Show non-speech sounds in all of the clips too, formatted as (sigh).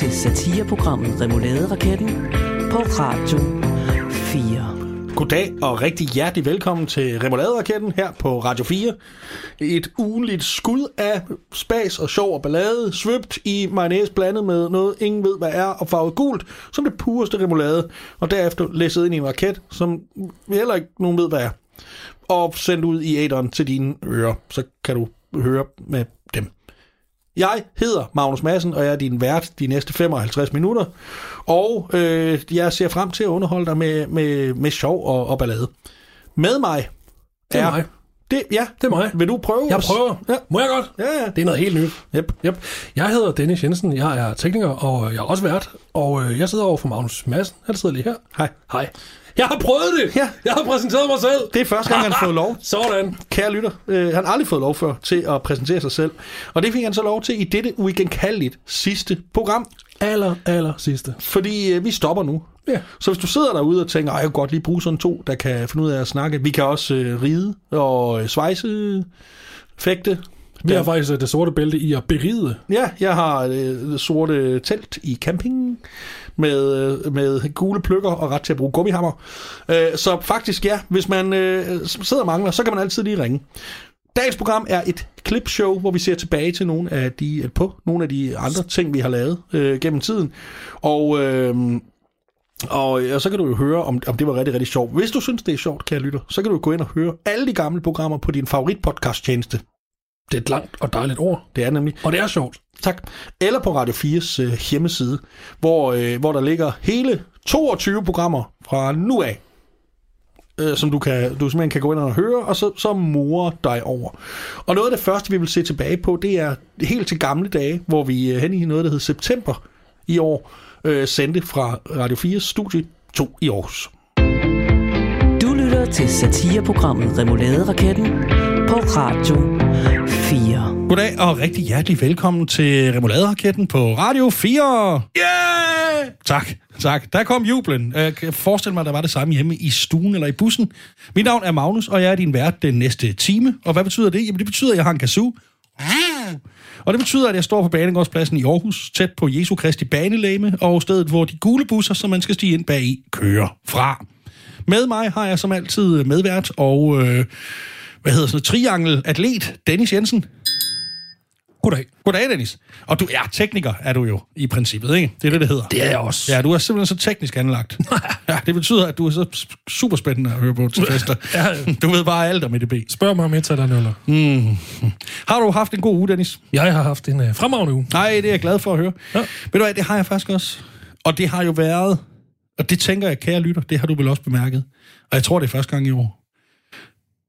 til satireprogrammet Remolade Raketten på Radio 4. Goddag og rigtig hjertelig velkommen til Remoulade-raketten her på Radio 4. Et ugenligt skud af spas og sjov og ballade, svøbt i mayonnaise blandet med noget, ingen ved hvad er, og farvet gult, som det pureste remoulade, og derefter læsset ind i en raket, som heller ikke nogen ved hvad er, og sendt ud i æderen til dine ører, så kan du høre med dem. Jeg hedder Magnus Madsen, og jeg er din vært de næste 55 minutter. Og øh, jeg ser frem til at underholde dig med, med, med sjov og, og ballade. Med mig Det er mig. Det, ja, Det er mig. Vil du prøve? Jeg prøver. Ja. Må jeg godt? Ja, ja. Det er noget helt nyt. Yep. Yep. Jeg hedder Dennis Jensen, jeg er tekniker, og jeg er også vært. Og øh, jeg sidder over for Magnus Madsen. Han sidder lige her. Hej. Hej. Jeg har prøvet det! Ja. Jeg har præsenteret mig selv! Det er første gang, han har fået lov. (laughs) Sådan. Kære lytter, øh, han har aldrig fået lov før til at præsentere sig selv. Og det fik han så lov til i dette uigenkaldeligt sidste program. Aller, aller sidste. Fordi øh, vi stopper nu. Ja. Så hvis du sidder derude og tænker, "Ej, jeg kunne godt lige bruge sådan to, der kan finde ud af at snakke. Vi kan også øh, ride og øh, svejse, fægte. Vi har faktisk øh, det sorte bælte i at beride. Ja, jeg har øh, det sorte telt i campingen med, øh, med gule pløkker og ret til at bruge gummihammer. Øh, så faktisk ja, hvis man øh, sidder og mangler, så kan man altid lige ringe. Dagens program er et klipshow, hvor vi ser tilbage til nogle af de, øh, på nogle af de andre ting, vi har lavet øh, gennem tiden. Og, øh, og, og så kan du jo høre, om, om det var rigtig, rigtig sjovt. Hvis du synes, det er sjovt, kære lytter, så kan du gå ind og høre alle de gamle programmer på din favoritpodcast-tjeneste. Det er et langt og dejligt ord. Det er nemlig Og det er sjovt. Tak. Eller på Radio 4's øh, hjemmeside, hvor, øh, hvor der ligger hele 22 programmer fra nu af, øh, som du, kan, du simpelthen kan gå ind og høre, og så, så more dig over. Og noget af det første, vi vil se tilbage på, det er helt til gamle dage, hvor vi øh, hen i noget, der hed september i år, øh, sendte fra Radio 4's studie 2 i Aarhus. Du lytter til satireprogrammet Remolade Raketten på Radio 4. Goddag og rigtig hjertelig velkommen til Remoulade-raketten på Radio 4. Yeah! Tak, tak. Der kom jublen. Jeg kan forestille mig, at der var det samme hjemme i stuen eller i bussen. Mit navn er Magnus, og jeg er din vært den næste time. Og hvad betyder det? Jamen, det betyder, at jeg har en kazoo. Og det betyder, at jeg står på Banegårdspladsen i Aarhus, tæt på Jesu Kristi banelæme, og stedet, hvor de gule busser, som man skal stige ind bag i, kører fra. Med mig har jeg som altid medvært og, øh, hvad hedder sådan noget, triangel-atlet, Dennis Jensen. Goddag. Goddag, Dennis. Og du er tekniker, er du jo i princippet, ikke? Det er det, det hedder. Det er jeg også. Ja, du er simpelthen så teknisk anlagt. (laughs) ja, det betyder, at du er så super spændende at høre på til (laughs) fester. Ja. Du ved bare alt om EDB. Spørg mig om et eller andet. Har du haft en god uge, Dennis? Jeg har haft en uh, fremragende uge. Nej, det er jeg glad for at høre. Ja. Ved du hvad, det har jeg faktisk også. Og det har jo været, og det tænker jeg, kære lytter, det har du vel også bemærket. Og jeg tror, det er første gang i år.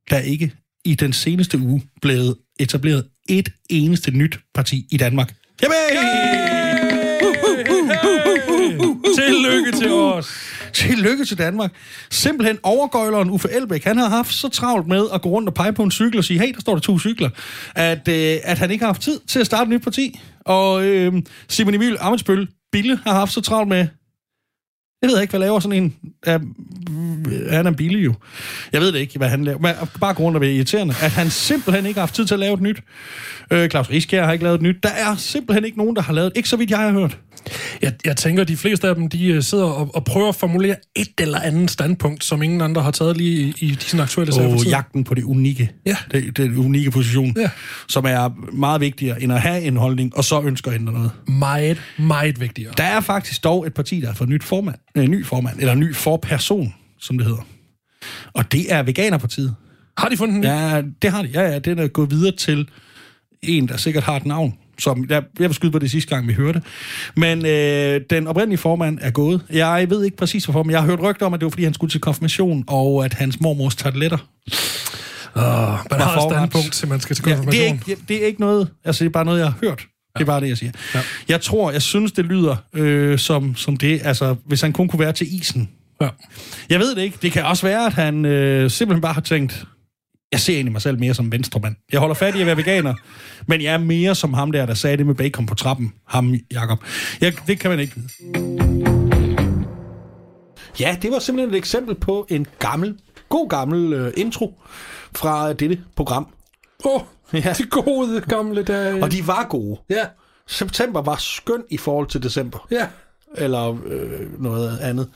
Der er ikke i den seneste uge blevet etableret et eneste nyt parti i Danmark. Jamen! Tillykke til os. Tillykke til Danmark. Simpelthen overgøjleren Uffe Elbæk, han har haft så travlt med at gå rundt og pege på en cykel og sige, hey, der står der to cykler, at, øh, at han ikke har haft tid til at starte et nyt parti. Og øh, Simon Emil Amitsbøl Bille har haft så travlt med, jeg ved ikke, hvad laver sådan en... Uh, han er billig jo. Jeg ved det ikke, hvad han laver. Men bare grund af det irriterende, at han simpelthen ikke har haft tid til at lave et nyt. Uh, Claus Rieskjær har ikke lavet et nyt. Der er simpelthen ikke nogen, der har lavet Ikke så vidt, jeg har hørt. Jeg, jeg tænker, at de fleste af dem, de øh, sidder og, og prøver at formulere et eller andet standpunkt, som ingen andre har taget lige i, i de aktuelle sager Og jagten på det unikke. Ja. Det, det unikke position. Ja. Som er meget vigtigere end at have en holdning, og så ønsker at ændre noget. Meget, meget vigtigere. Der er faktisk dog et parti, der har fået nyt formand. Øh, ny formand, eller ny forperson, som det hedder. Og det er Veganerpartiet. Har de fundet den? Ja, det har de. Ja, ja, den er gået videre til en, der sikkert har et navn. Som, jeg, jeg vil skyde på det sidste gang, vi hørte. Men øh, den oprindelige formand er gået. Jeg ved ikke præcis hvorfor, men jeg har hørt rygter om, at det var, fordi han skulle til konfirmation, og at hans mormors tarteletter. Oh, man har et standpunkt til, man skal til Ja, konfirmation. det, er ikke, ja, det er ikke noget, altså det er bare noget, jeg har hørt. Det er bare det, jeg siger. Ja. Jeg tror, jeg synes, det lyder øh, som, som det, altså hvis han kun kunne være til isen. Ja. Jeg ved det ikke. Det kan også være, at han øh, simpelthen bare har tænkt, jeg ser egentlig mig selv mere som venstremand. Jeg holder fat i at være veganer, men jeg er mere som ham der, der sagde det med bacon på trappen. Ham, Jakob. Jeg, det kan man ikke vide. Ja, det var simpelthen et eksempel på en gammel, god gammel øh, intro fra dette program. Åh, oh, Ja. de gode gamle dage. Og de var gode. Ja. september var skøn i forhold til december. Ja. Eller øh, noget andet.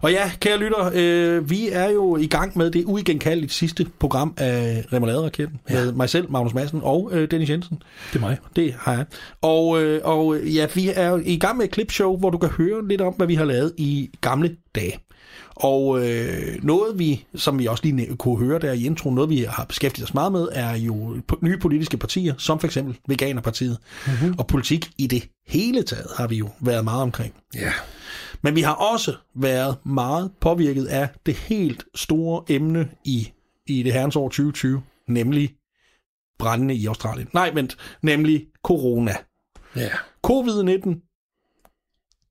Og ja, kære lytter, øh, vi er jo i gang med det uigenkaldeligt sidste program af Remoulade-raketten ja. med mig selv, Magnus Madsen og øh, Dennis Jensen. Det er mig. Det har jeg. Og, øh, og ja, vi er i gang med et klipshow, hvor du kan høre lidt om, hvad vi har lavet i gamle dage. Og øh, noget vi, som vi også lige kunne høre der i introen, noget vi har beskæftiget os meget med, er jo nye politiske partier, som for eksempel Veganerpartiet. Mm-hmm. Og politik i det hele taget har vi jo været meget omkring. Ja. Men vi har også været meget påvirket af det helt store emne i, i det herrens år 2020, nemlig brændende i Australien. Nej, vent, nemlig corona. Ja. Covid-19,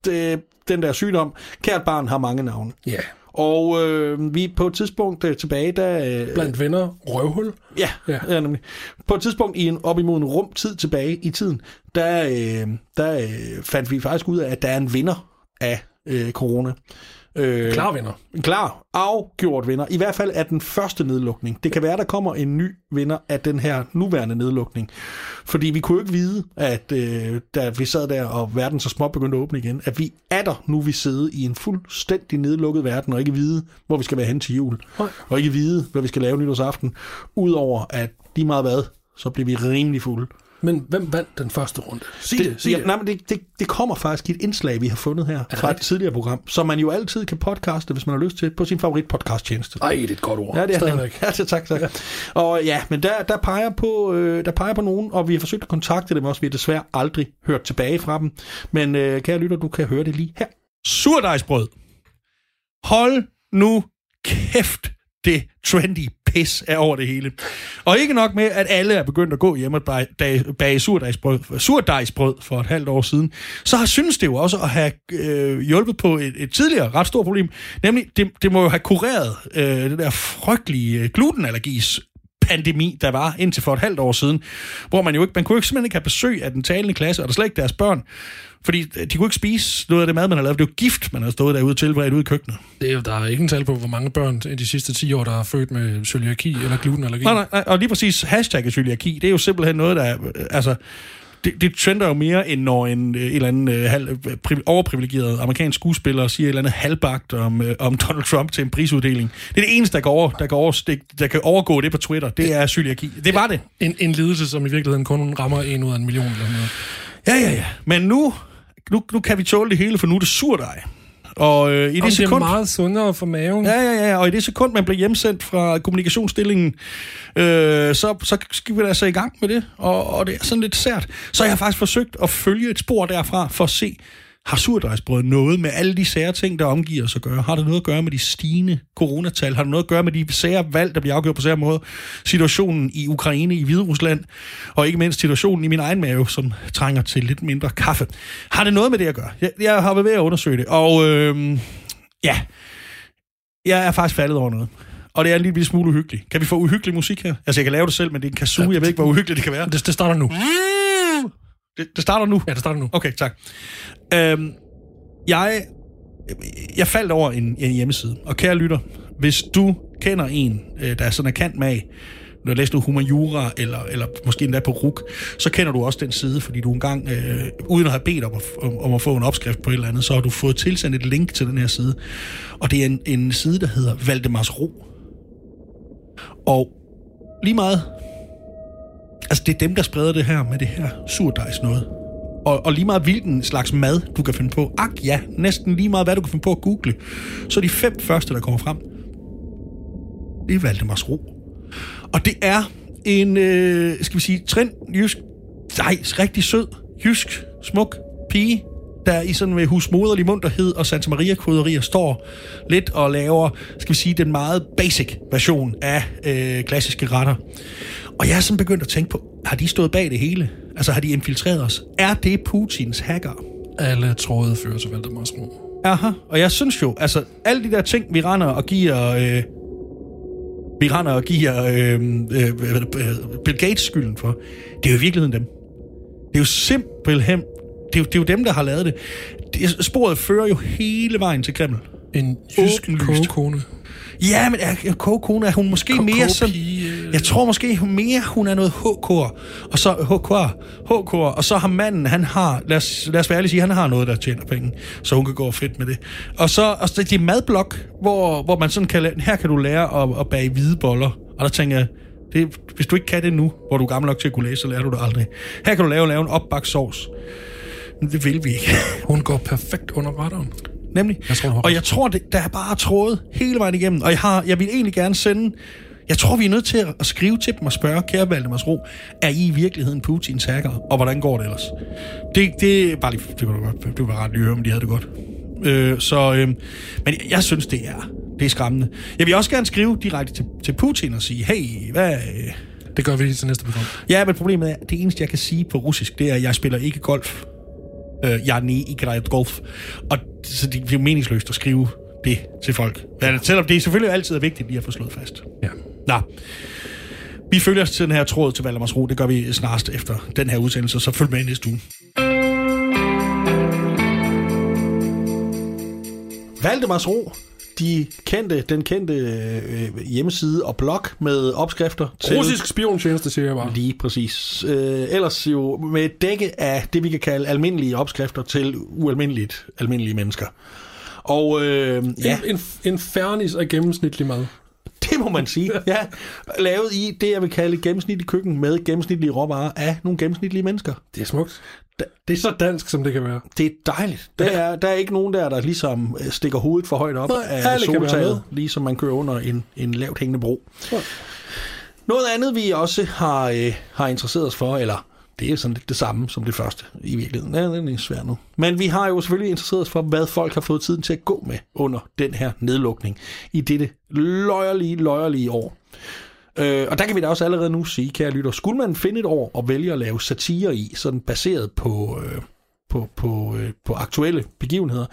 det, den der sygdom, kært barn har mange navne. Ja. Og øh, vi på et tidspunkt øh, tilbage, der... Øh, Blandt venner, røvhul. Ja, Ja. ja. ja nemlig. På et tidspunkt i en, op imod en rum tid tilbage i tiden, der, øh, der øh, fandt vi faktisk ud af, at der er en vinder af øh, corona. Øh, Klar venner. En klar, afgjort vinder. I hvert fald af den første nedlukning. Det kan være, der kommer en ny vinder af den her nuværende nedlukning. Fordi vi kunne jo ikke vide, at øh, da vi sad der, og verden så småt begyndte at åbne igen, at vi er der nu, vi sidder i en fuldstændig nedlukket verden, og ikke vide, hvor vi skal være hen til jul. Nej. Og ikke vide, hvad vi skal lave nytårsaften. Udover at lige meget hvad, så bliver vi rimelig fulde. Men hvem vandt den første runde? Sig det, sig ja, det. nej, men det, det, det kommer faktisk i et indslag, vi har fundet her det fra et tidligere program, som man jo altid kan podcaste, hvis man har lyst til, på sin favorit podcasttjeneste. Ej, det er et godt ord. Ja, det er Stadigvæk. Ja, det, tak, tak. Og ja, men der, der, peger på, øh, der peger på nogen, og vi har forsøgt at kontakte dem også. Vi har desværre aldrig hørt tilbage fra dem. Men øh, kære lytter, du kan høre det lige her. Surdejsbrød. Hold nu kæft, det trendy pis er over det hele. Og ikke nok med, at alle er begyndt at gå hjem og bage, surdejsbrød, surdejsbrød for et halvt år siden, så har synes det jo også at have øh, hjulpet på et, et tidligere ret stort problem, nemlig det, det må jo have kureret øh, det der frygtelige øh, glutenallergis pandemi, der var indtil for et halvt år siden, hvor man jo ikke, man kunne jo ikke simpelthen ikke have besøg af den talende klasse, og der slet ikke deres børn, fordi de kunne ikke spise noget af det mad, man har lavet. Det var gift, man har stået derude tilberedt ude i køkkenet. Det er der er ikke en tal på, hvor mange børn i de sidste 10 år, der er født med cøliaki eller glutenallergi. Nej, nej, nej, og lige præcis hashtag cøliaki, det er jo simpelthen noget, der, øh, altså, det, det trender jo mere, end når en, øh, eller anden øh, halv, øh, pri- overprivilegeret amerikansk skuespiller siger et eller andet halvbagt om, øh, om (laughs) Donald Trump til en prisuddeling. Det er det eneste, der kan, over, der, kan over, det, der kan overgå det på Twitter. Det er cøliaki. Det var det. En, en lidelse, som i virkeligheden kun rammer en ud af en million eller noget. Ja, ja, ja. Men nu, nu, nu kan vi tåle det hele, for nu er det surdej. Og øh, i det Om det er sekund... meget sundere for maven. Ja, ja, ja, og i det sekund, man bliver hjemsendt fra kommunikationsstillingen, øh, så, så skal vi da så i gang med det, og, og det er sådan lidt sært. Så jeg har faktisk forsøgt at følge et spor derfra, for at se, har surdejsbrød noget med alle de sære ting, der omgiver os at gøre? Har det noget at gøre med de stigende coronatal? Har det noget at gøre med de sære valg, der bliver afgjort på sære måde? Situationen i Ukraine, i Hviderusland, og ikke mindst situationen i min egen mave, som trænger til lidt mindre kaffe. Har det noget med det at gøre? Jeg, jeg har været ved at undersøge det, og øh, ja, jeg er faktisk faldet over noget. Og det er en lille smule uhyggeligt. Kan vi få uhyggelig musik her? Altså, jeg kan lave det selv, men det er en kazoo. Jeg ved ikke, hvor uhyggeligt det kan være. Det, det starter nu. Det, det starter nu. Ja, det starter nu. Okay, tak. Øhm, jeg, jeg faldt over en, en hjemmeside, og kære lytter, hvis du kender en, øh, der er sådan en kant med, når du læser noget humaniora, eller, eller måske endda på RUK, så kender du også den side, fordi du engang, øh, uden at have bedt om at, om, om at få en opskrift på et eller andet, så har du fået tilsendt et link til den her side. Og det er en, en side, der hedder Valdemars Ro. Og lige meget Altså, det er dem, der spreder det her med det her surdejs noget. Og, og lige meget hvilken slags mad, du kan finde på. Ak ja, næsten lige meget, hvad du kan finde på at google. Så de fem første, der kommer frem, det er Valdemars Ro. Og det er en, øh, skal vi sige, trend jysk, nej, rigtig sød, jysk, smuk pige, der i sådan med husmoderlig munterhed og Santa Maria krydderier står lidt og laver, skal vi sige, den meget basic version af øh, klassiske retter. Og jeg er sådan begyndt at tænke på, har de stået bag det hele? Altså har de infiltreret os? Er det Putins hacker? Alle tråde fører til Valdemars Ro. Aha, og jeg synes jo, altså alle de der ting, vi render og giver... Øh, vi render og giver øh, øh, øh, Bill Gates skylden for, det er jo i virkeligheden dem. Det er jo simpelthen... Det er jo, det er jo dem, der har lavet det. det. Sporet fører jo hele vejen til Kreml. En jysk kogekone. Ja, men er, er kogekone, er hun måske mere sådan... Jeg tror måske mere, hun er noget HK'er, og så HK'er, HK'er, og så har manden, han har, lad os, lad os være ærlige sige, han har noget, der tjener penge, så hun kan gå fedt med det. Og så, og så det er madblok, hvor, hvor man sådan kan, her kan du lære at, at bage hvide boller. Og der tænker jeg, det, hvis du ikke kan det nu, hvor du er gammel nok til at kunne læse, så lærer du det aldrig. Her kan du lave, lave en opbagt sovs. Men det vil vi ikke. (laughs) Hun går perfekt under radaren. Nemlig. Jeg tror, og jeg tror, det, der er bare trådet hele vejen igennem. Og jeg, har, jeg vil egentlig gerne sende... Jeg tror, vi er nødt til at skrive til dem og spørge, kære Valdemars Ro, er I i virkeligheden Putins hacker, og hvordan går det ellers? Det, det, bare lige, det kunne godt, det kunne være rart om de havde det godt. Øh, så, øh, men jeg, jeg synes, det er, det er skræmmende. Jeg vil også gerne skrive direkte til, til Putin og sige, hey, hvad... Øh, det gør vi til næste program. Ja, men problemet er, det eneste, jeg kan sige på russisk, det er, at jeg spiller ikke golf. Øh, jeg er nede i golf. Og så det, det er meningsløst at skrive det til folk. Men selvom det selvfølgelig altid er vigtigt lige at få slået fast. Ja. Nå. Vi følger os til den her tråd til Valdemars Ro. Det gør vi snarest efter den her udsendelse, så følg med i næste uge. Valdemars Ro, de kendte, den kendte øh, hjemmeside og blog med opskrifter til... Russisk spiontjeneste, siger jeg bare. Lige præcis. Øh, ellers jo med et dække af det, vi kan kalde almindelige opskrifter til ualmindeligt almindelige mennesker. Og øh, ja, En, en, en fernis af gennemsnitlig mad. Det må man sige. Ja, lavet i det, jeg vil kalde et gennemsnitligt køkken med gennemsnitlige råvarer af nogle gennemsnitlige mennesker. Det er smukt. Det er så dansk, som det kan være. Det er dejligt. Der er, der er ikke nogen der, der ligesom øh, stikker hovedet for højt op Nej, af soltaget, ligesom man kører under en, en lavt hængende bro. Ja. Noget andet, vi også har, øh, har interesseret os for, eller det er sådan lidt det samme som det første i virkeligheden. Ja, det er svært nu. Men vi har jo selvfølgelig interesseret os for, hvad folk har fået tiden til at gå med under den her nedlukning i dette løjerlige, løjerlige år. Øh, og der kan vi da også allerede nu sige, kære lytter, skulle man finde et år og vælge at lave satire i, sådan baseret på, øh, på, på, øh, på aktuelle begivenheder,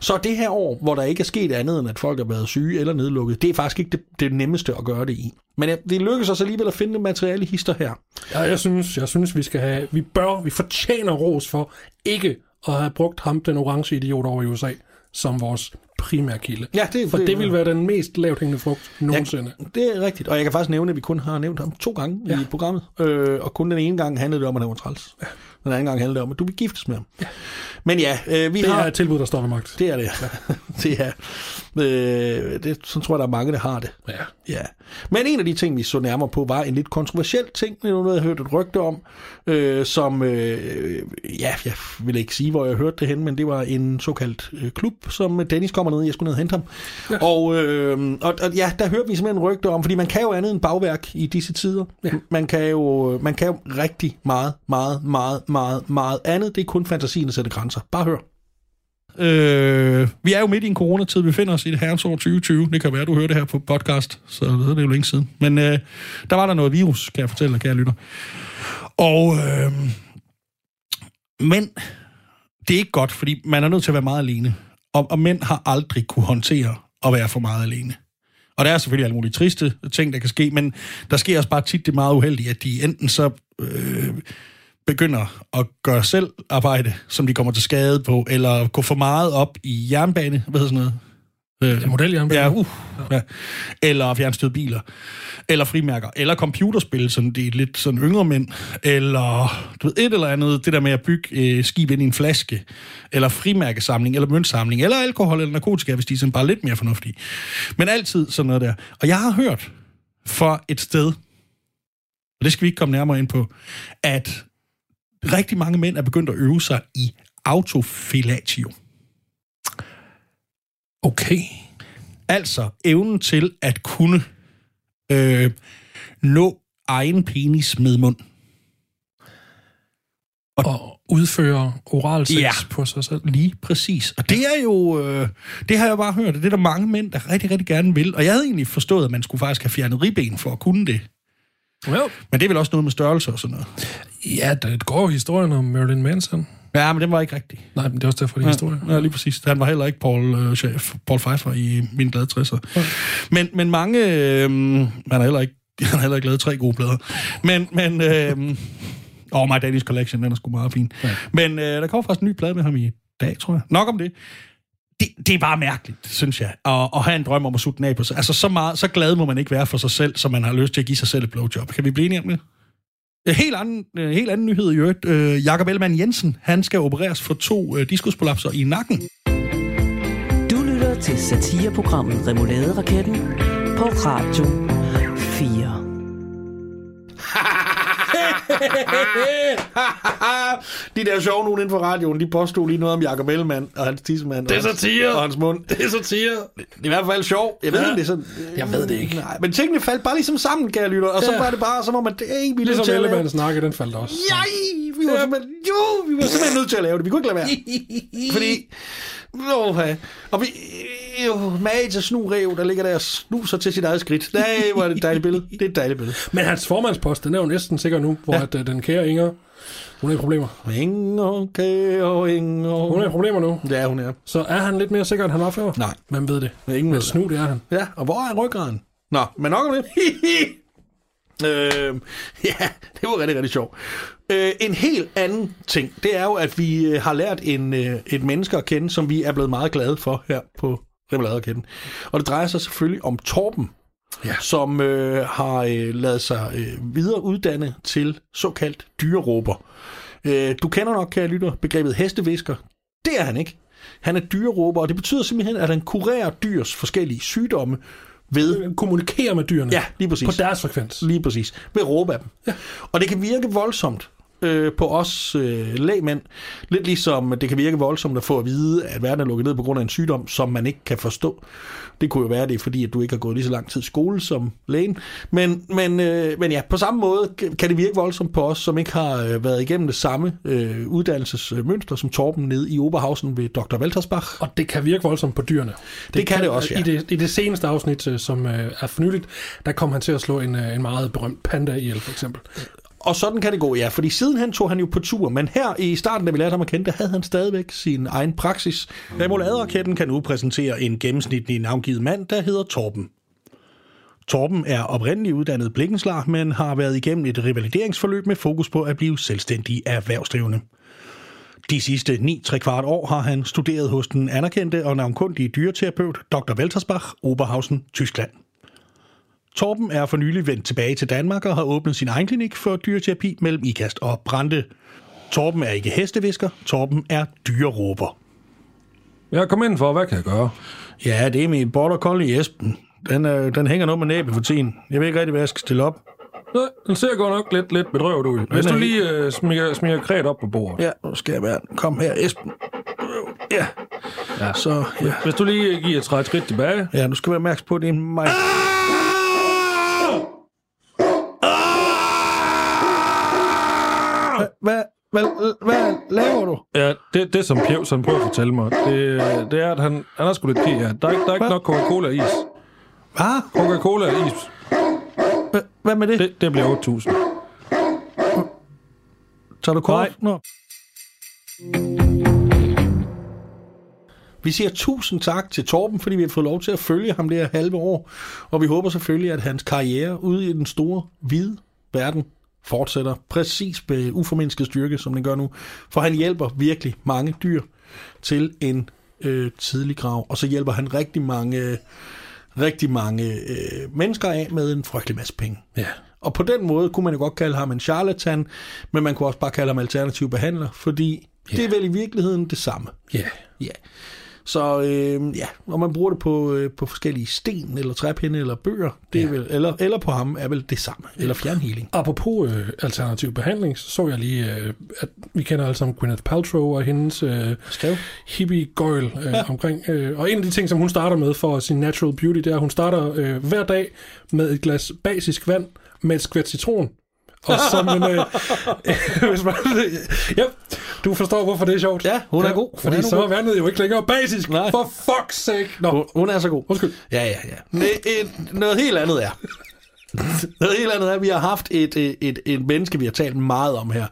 så det her år, hvor der ikke er sket andet end, at folk har været syge eller nedlukket, det er faktisk ikke det, det nemmeste at gøre det i. Men ja, det lykkes os alligevel at finde det materiale hister her. Ja, jeg synes, jeg synes, vi skal have, vi bør, vi fortjener ros for ikke at have brugt ham, den orange idiot over i USA, som vores primære kilde. Ja, det, For det vil være den mest lavt hængende frugt nogensinde. Det er rigtigt, og jeg kan faktisk nævne, at vi kun har nævnt ham to gange ja. Ja. i programmet, øh, og kun den ene gang handlede det om, at han var træls. Ja. Den anden gang handler det om, at du vil giftes med ham. Ja. Men ja, øh, vi Det har... er et tilbud, der står ved magt. Det er det, ja. (laughs) det er, øh, det, sådan tror jeg, der er mange, der har det. Ja. Ja. Men en af de ting, vi så nærmere på, var en lidt kontroversiel ting, det var noget, jeg hørte et rygte om, øh, som, øh, ja, jeg vil ikke sige, hvor jeg hørte det hen, men det var en såkaldt øh, klub, som Dennis kommer ned i, jeg skulle ned og hente ham. Ja. Og, øh, og, og ja, der hørte vi simpelthen rygte om, fordi man kan jo andet end bagværk i disse tider. Ja. Man, kan jo, man kan jo rigtig meget, meget, meget, meget, meget andet. Det er kun fantasien, der sætter grænser. Bare hør. Øh, vi er jo midt i en coronatid. Vi befinder os i det herrens år 2020. Det kan være, du hører det her på podcast, så det er jo længe siden. Men øh, der var der noget virus, kan jeg fortælle dig, kære lytter. Og, øh, men det er ikke godt, fordi man er nødt til at være meget alene. Og, og mænd har aldrig kunne håndtere at være for meget alene. Og der er selvfølgelig alle mulige triste ting, der kan ske, men der sker også bare tit det meget uheldige, at de enten så øh, begynder at gøre selv arbejde, som de kommer til skade på, eller gå for meget op i jernbane, hvad hedder sådan noget? Øh, Ja, modeljernbane. Ja, uh, ja. Eller fjernstød biler. Eller frimærker. Eller computerspil, som det er lidt sådan yngre mænd. Eller du ved, et eller andet, det der med at bygge øh, skib ind i en flaske. Eller frimærkesamling, eller møntsamling. Eller alkohol eller narkotika, hvis de er sådan bare lidt mere fornuftige. Men altid sådan noget der. Og jeg har hørt fra et sted, og det skal vi ikke komme nærmere ind på, at rigtig mange mænd er begyndt at øve sig i autofilatio. Okay. Altså evnen til at kunne øh, nå egen penis med mund. Og udføre oral sex Ja. på sig selv. Lige præcis. Og det er jo, øh, det har jeg bare hørt, og det er der mange mænd, der rigtig, rigtig gerne vil. Og jeg havde egentlig forstået, at man skulle faktisk have fjernet ribben for at kunne det. Well. Men det er vel også noget med størrelse og sådan noget. Ja, der går jo historien om Marilyn Manson. Ja, men det var ikke rigtigt. Nej, men det er også derfor, det er historie. Ja, lige præcis. Han var heller ikke Paul, øh, chef, Paul Pfeiffer i min glade 60'er. Men, men mange... Øh, han har heller ikke (laughs) han har heller ikke lavet tre gode plader. Men, men øh, oh, My Danish Collection, den er sgu meget fin. Ja. Men øh, der kommer faktisk en ny plade med ham i dag, tror jeg. Nok om det. Det, det er bare mærkeligt, synes jeg, at, at have en drøm om at sutte den af på sig. Altså, så, meget, så glad må man ikke være for sig selv, som man har lyst til at give sig selv et blowjob. Kan vi blive enige om det? Helt anden, en helt anden nyhed i øvrigt. Øh, Jakob Ellemann Jensen, han skal opereres for to øh, diskusprolapser i nakken. Du lytter til satireprogrammet Remouladeraketten på Radio 4. (laughs) (laughs) de der sjove nogen inden for radioen, de påstod lige noget om Jakob Ellemann og hans tissemand. Det er og hans- satire. Og hans mund. Det er satire. Det er i hvert fald sjov. Jeg ved Ja. det er sådan... Jeg ved det ikke. Nej, men tingene faldt bare ligesom sammen, kære lytter. Og så Ja. var det bare, som om, at det er ikke vi Ligesom til at lave. Ellemanns nakke, den faldt også. Nej, vi var simpelthen, jo, vi var simpelthen nødt til at lave det. Vi kunne ikke lade være. (laughs) Fordi, åh, ja. og vi, jo, mage til snurev, der ligger der og snuser til sit eget skridt. Nej, hvor er det et dejligt billede. Det er et dejligt billede. Men hans formandspost, den er jo næsten sikker nu, hvor Ja. at, øh, den kære Inger, hun er i problemer. Inger, kære Inger. Hun er i problemer nu. Ja, hun er. Så er han lidt mere sikker, end han var før? Nej. Hvem ved det? Ingen ved det. snu, det er han. Ja, og hvor er ryggraden? Nå, men nok om det. (laughs) øh, ja, det var rigtig, rigtig sjovt. Øh, en helt anden ting, det er jo, at vi øh, har lært en, øh, et menneske at kende, som vi er blevet meget glade for her på Rimmeladerkenden. Og det drejer sig selvfølgelig om Torben, Ja. som øh, har øh, lavet sig øh, videre uddanne til såkaldt dyreråber. Øh, du kender nok, kære lytter, begrebet hestevisker. Det er han ikke. Han er dyreråber, og det betyder simpelthen, at han kurerer dyrs forskellige sygdomme ved... Kommunikere med dyrene. Ja, lige præcis. På deres frekvens. Lige præcis. Ved at råbe af dem. Ja. Og det kan virke voldsomt øh, på os øh, lægmænd. Lidt ligesom det kan virke voldsomt at få at vide, at verden er lukket ned på grund af en sygdom, som man ikke kan forstå. Det kunne jo være, det er fordi, at du ikke har gået lige så lang tid i skole som lægen. Men, men, øh, men ja, på samme måde kan det virke voldsomt på os, som ikke har øh, været igennem det samme øh, uddannelsesmønster som Torben nede i Oberhausen ved Dr. Waltersbach. Og det kan virke voldsomt på dyrene. Det kan det også, ja. I det, I det seneste afsnit, øh, som øh, er for nyligt, der kom han til at slå en, øh, en meget berømt panda ihjel, for eksempel. Og sådan kan det gå, ja. Fordi sidenhen tog han jo på tur, men her i starten, da vi lærte ham at kende, der havde han stadigvæk sin egen praksis. Remoladeraketten kan nu præsentere en gennemsnitlig navngivet mand, der hedder Torben. Torben er oprindeligt uddannet blikkenslar, men har været igennem et revalideringsforløb med fokus på at blive selvstændig erhvervsdrivende. De sidste 9-3 kvart år har han studeret hos den anerkendte og navnkundige dyreterapeut Dr. Weltersbach, Oberhausen, Tyskland. Torben er for nylig vendt tilbage til Danmark og har åbnet sin egen klinik for dyreterapi mellem Ikast og Brande. Torben er ikke hestevisker, Torben er dyreråber. Jeg kom ind for, hvad kan jeg gøre? Ja, det er min border collie Esben. Den, øh, den hænger nu med næbet for tiden. Jeg ved ikke rigtig, hvad jeg skal stille op. Nej, den ser godt nok lidt, lidt bedrøvet ud. Hvis du lige øh, smiger, smiger kræt op på bordet. Ja, nu skal jeg være. Kom her, Esben. Ja. Ja. Så, ja. Hvis du lige giver et skridt tilbage. Ja, nu skal vi være opmærksom på, at det er mig. Hvad, hvad, hvad, hvad laver du? Ja, det, det som Pjevsen prøver at fortælle mig, det, det er, at han, han har sgu lidt kig her. Der er, ikke- der er ikke nok Coca-Cola is. Hvad? Coca-Cola is, Hvad, med det? det? det, det bliver 8.000. Tager du kort? Nej. Nå. Vi siger tusind tak til Torben, fordi vi har fået lov til at følge ham det her halve år. Og vi håber selvfølgelig, at hans karriere ude i den store, hvide verden fortsætter præcis med uformindsket styrke, som den gør nu. For han hjælper virkelig mange dyr til en øh, tidlig grav. Og så hjælper han rigtig mange, rigtig mange øh, mennesker af med en frygtelig masse penge. Ja. Og på den måde kunne man jo godt kalde ham en charlatan, men man kunne også bare kalde ham alternativ behandler, fordi yeah. det er vel i virkeligheden det samme. Ja. Ja. Så øh, ja, og man bruger det på, øh, på forskellige sten, eller træpinde, eller bøger, det er Ja. vel, eller, eller på ham er vel det samme, eller fjernhealing. Apropos øh, alternativ behandling, så så jeg lige, øh, at vi kender alle sammen Gwyneth Paltrow og hendes øh, hippie-gøjl øh, ja. omkring. Øh, og en af de ting, som hun starter med for sin natural beauty, det er, at hun starter øh, hver dag med et glas basisk vand med et skvæt citron. Og som en... Øh, (laughs) hvis man, ja, du forstår, hvorfor det er sjovt. Ja, hun er god. Hun Fordi er så god. er vandet jo ikke længere basisk. Nej. For fuck's sake. Nå, Hun, hun er så god. undskyld. Ja, ja, ja. Næ, et, noget helt andet er. (laughs) noget helt andet er, at vi har haft et, et, et, et menneske, vi har talt meget om her.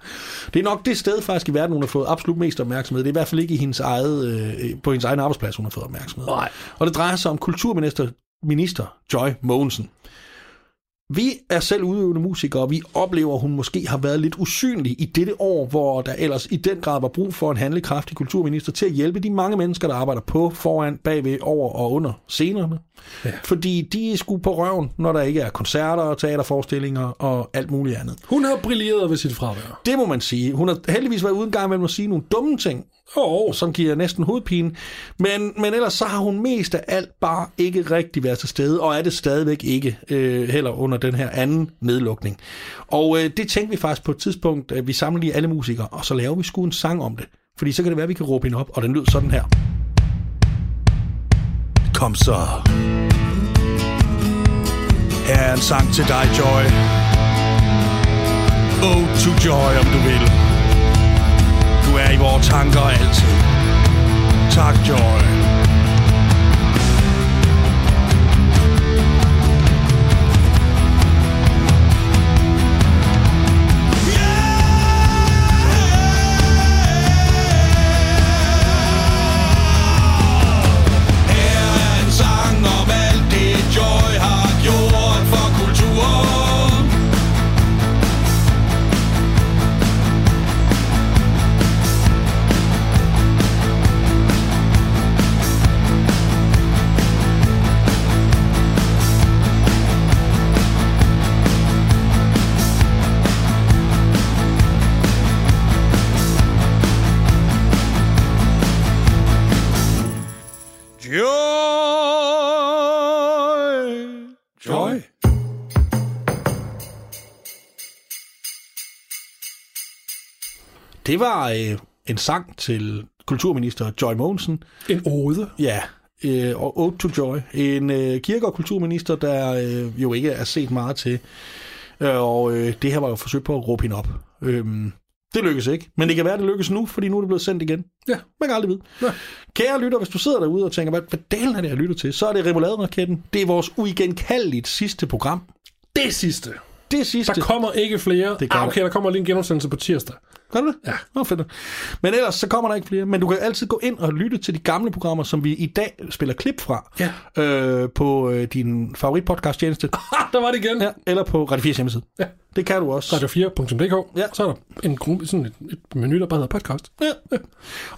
Det er nok det sted faktisk i verden, hun har fået absolut mest opmærksomhed. Det er i hvert fald ikke i hendes eget, øh, på hendes egen arbejdsplads, hun har fået opmærksomhed. Nej. Og det drejer sig om kulturminister minister Joy Mogensen. Vi er selv udøvende musikere, og vi oplever, at hun måske har været lidt usynlig i dette år, hvor der ellers i den grad var brug for en handlekraftig kulturminister til at hjælpe de mange mennesker, der arbejder på, foran, bagved, over og under scenerne. Ja. Fordi de er sgu på røven, når der ikke er koncerter, teaterforestillinger og alt muligt andet. Hun har brilleret ved sit fravær. Det må man sige. Hun har heldigvis været uden gang med at sige nogle dumme ting, Åh, oh, som giver næsten hovedpine. Men, men ellers så har hun mest af alt bare ikke rigtig været til stede, og er det stadigvæk ikke øh, heller under den her anden nedlukning. Og øh, det tænkte vi faktisk på et tidspunkt, at vi samler lige alle musikere, og så laver vi sgu en sang om det. Fordi så kan det være, at vi kan råbe hende op, og den lyder sådan her. Kom så. Her er en sang til dig, Joy. Oh to Joy, om du vil. Er i vores tanker altid. Tak, Joy. Det var øh, en sang til kulturminister Joy Mogensen. en ode. Ja, øh, og Ode to Joy. En øh, kirke- og kulturminister, der øh, jo ikke er set meget til. Øh, og øh, det her var jo forsøg på at råbe hende op. Øhm, det lykkes ikke, men det kan være, det lykkes nu, fordi nu er det blevet sendt igen. Ja. Man kan aldrig vide. Ja. Kære lytter, hvis du sidder derude og tænker, hvad, hvad delen er det, jeg lytter til, så er det Remoulade-raketten. Det er vores uigenkaldeligt sidste program. Det sidste. Det sidste. Der kommer ikke flere. Det gør ah, okay, der kommer lige en genudsendelse på tirsdag. Gør du det? Ja. Nå, fedt. Men ellers så kommer der ikke flere. Men du kan altid gå ind og lytte til de gamle programmer, som vi i dag spiller klip fra. Ja. Øh, på øh, din favoritpodcast tjeneste. (laughs) Ah, der var det igen. ja, eller på Radio 4 hjemmeside. Ja. Det kan du også. Radio4.dk. Ja. Så er der en gruppe, sådan et, et menu, der bare hedder podcast. Ja.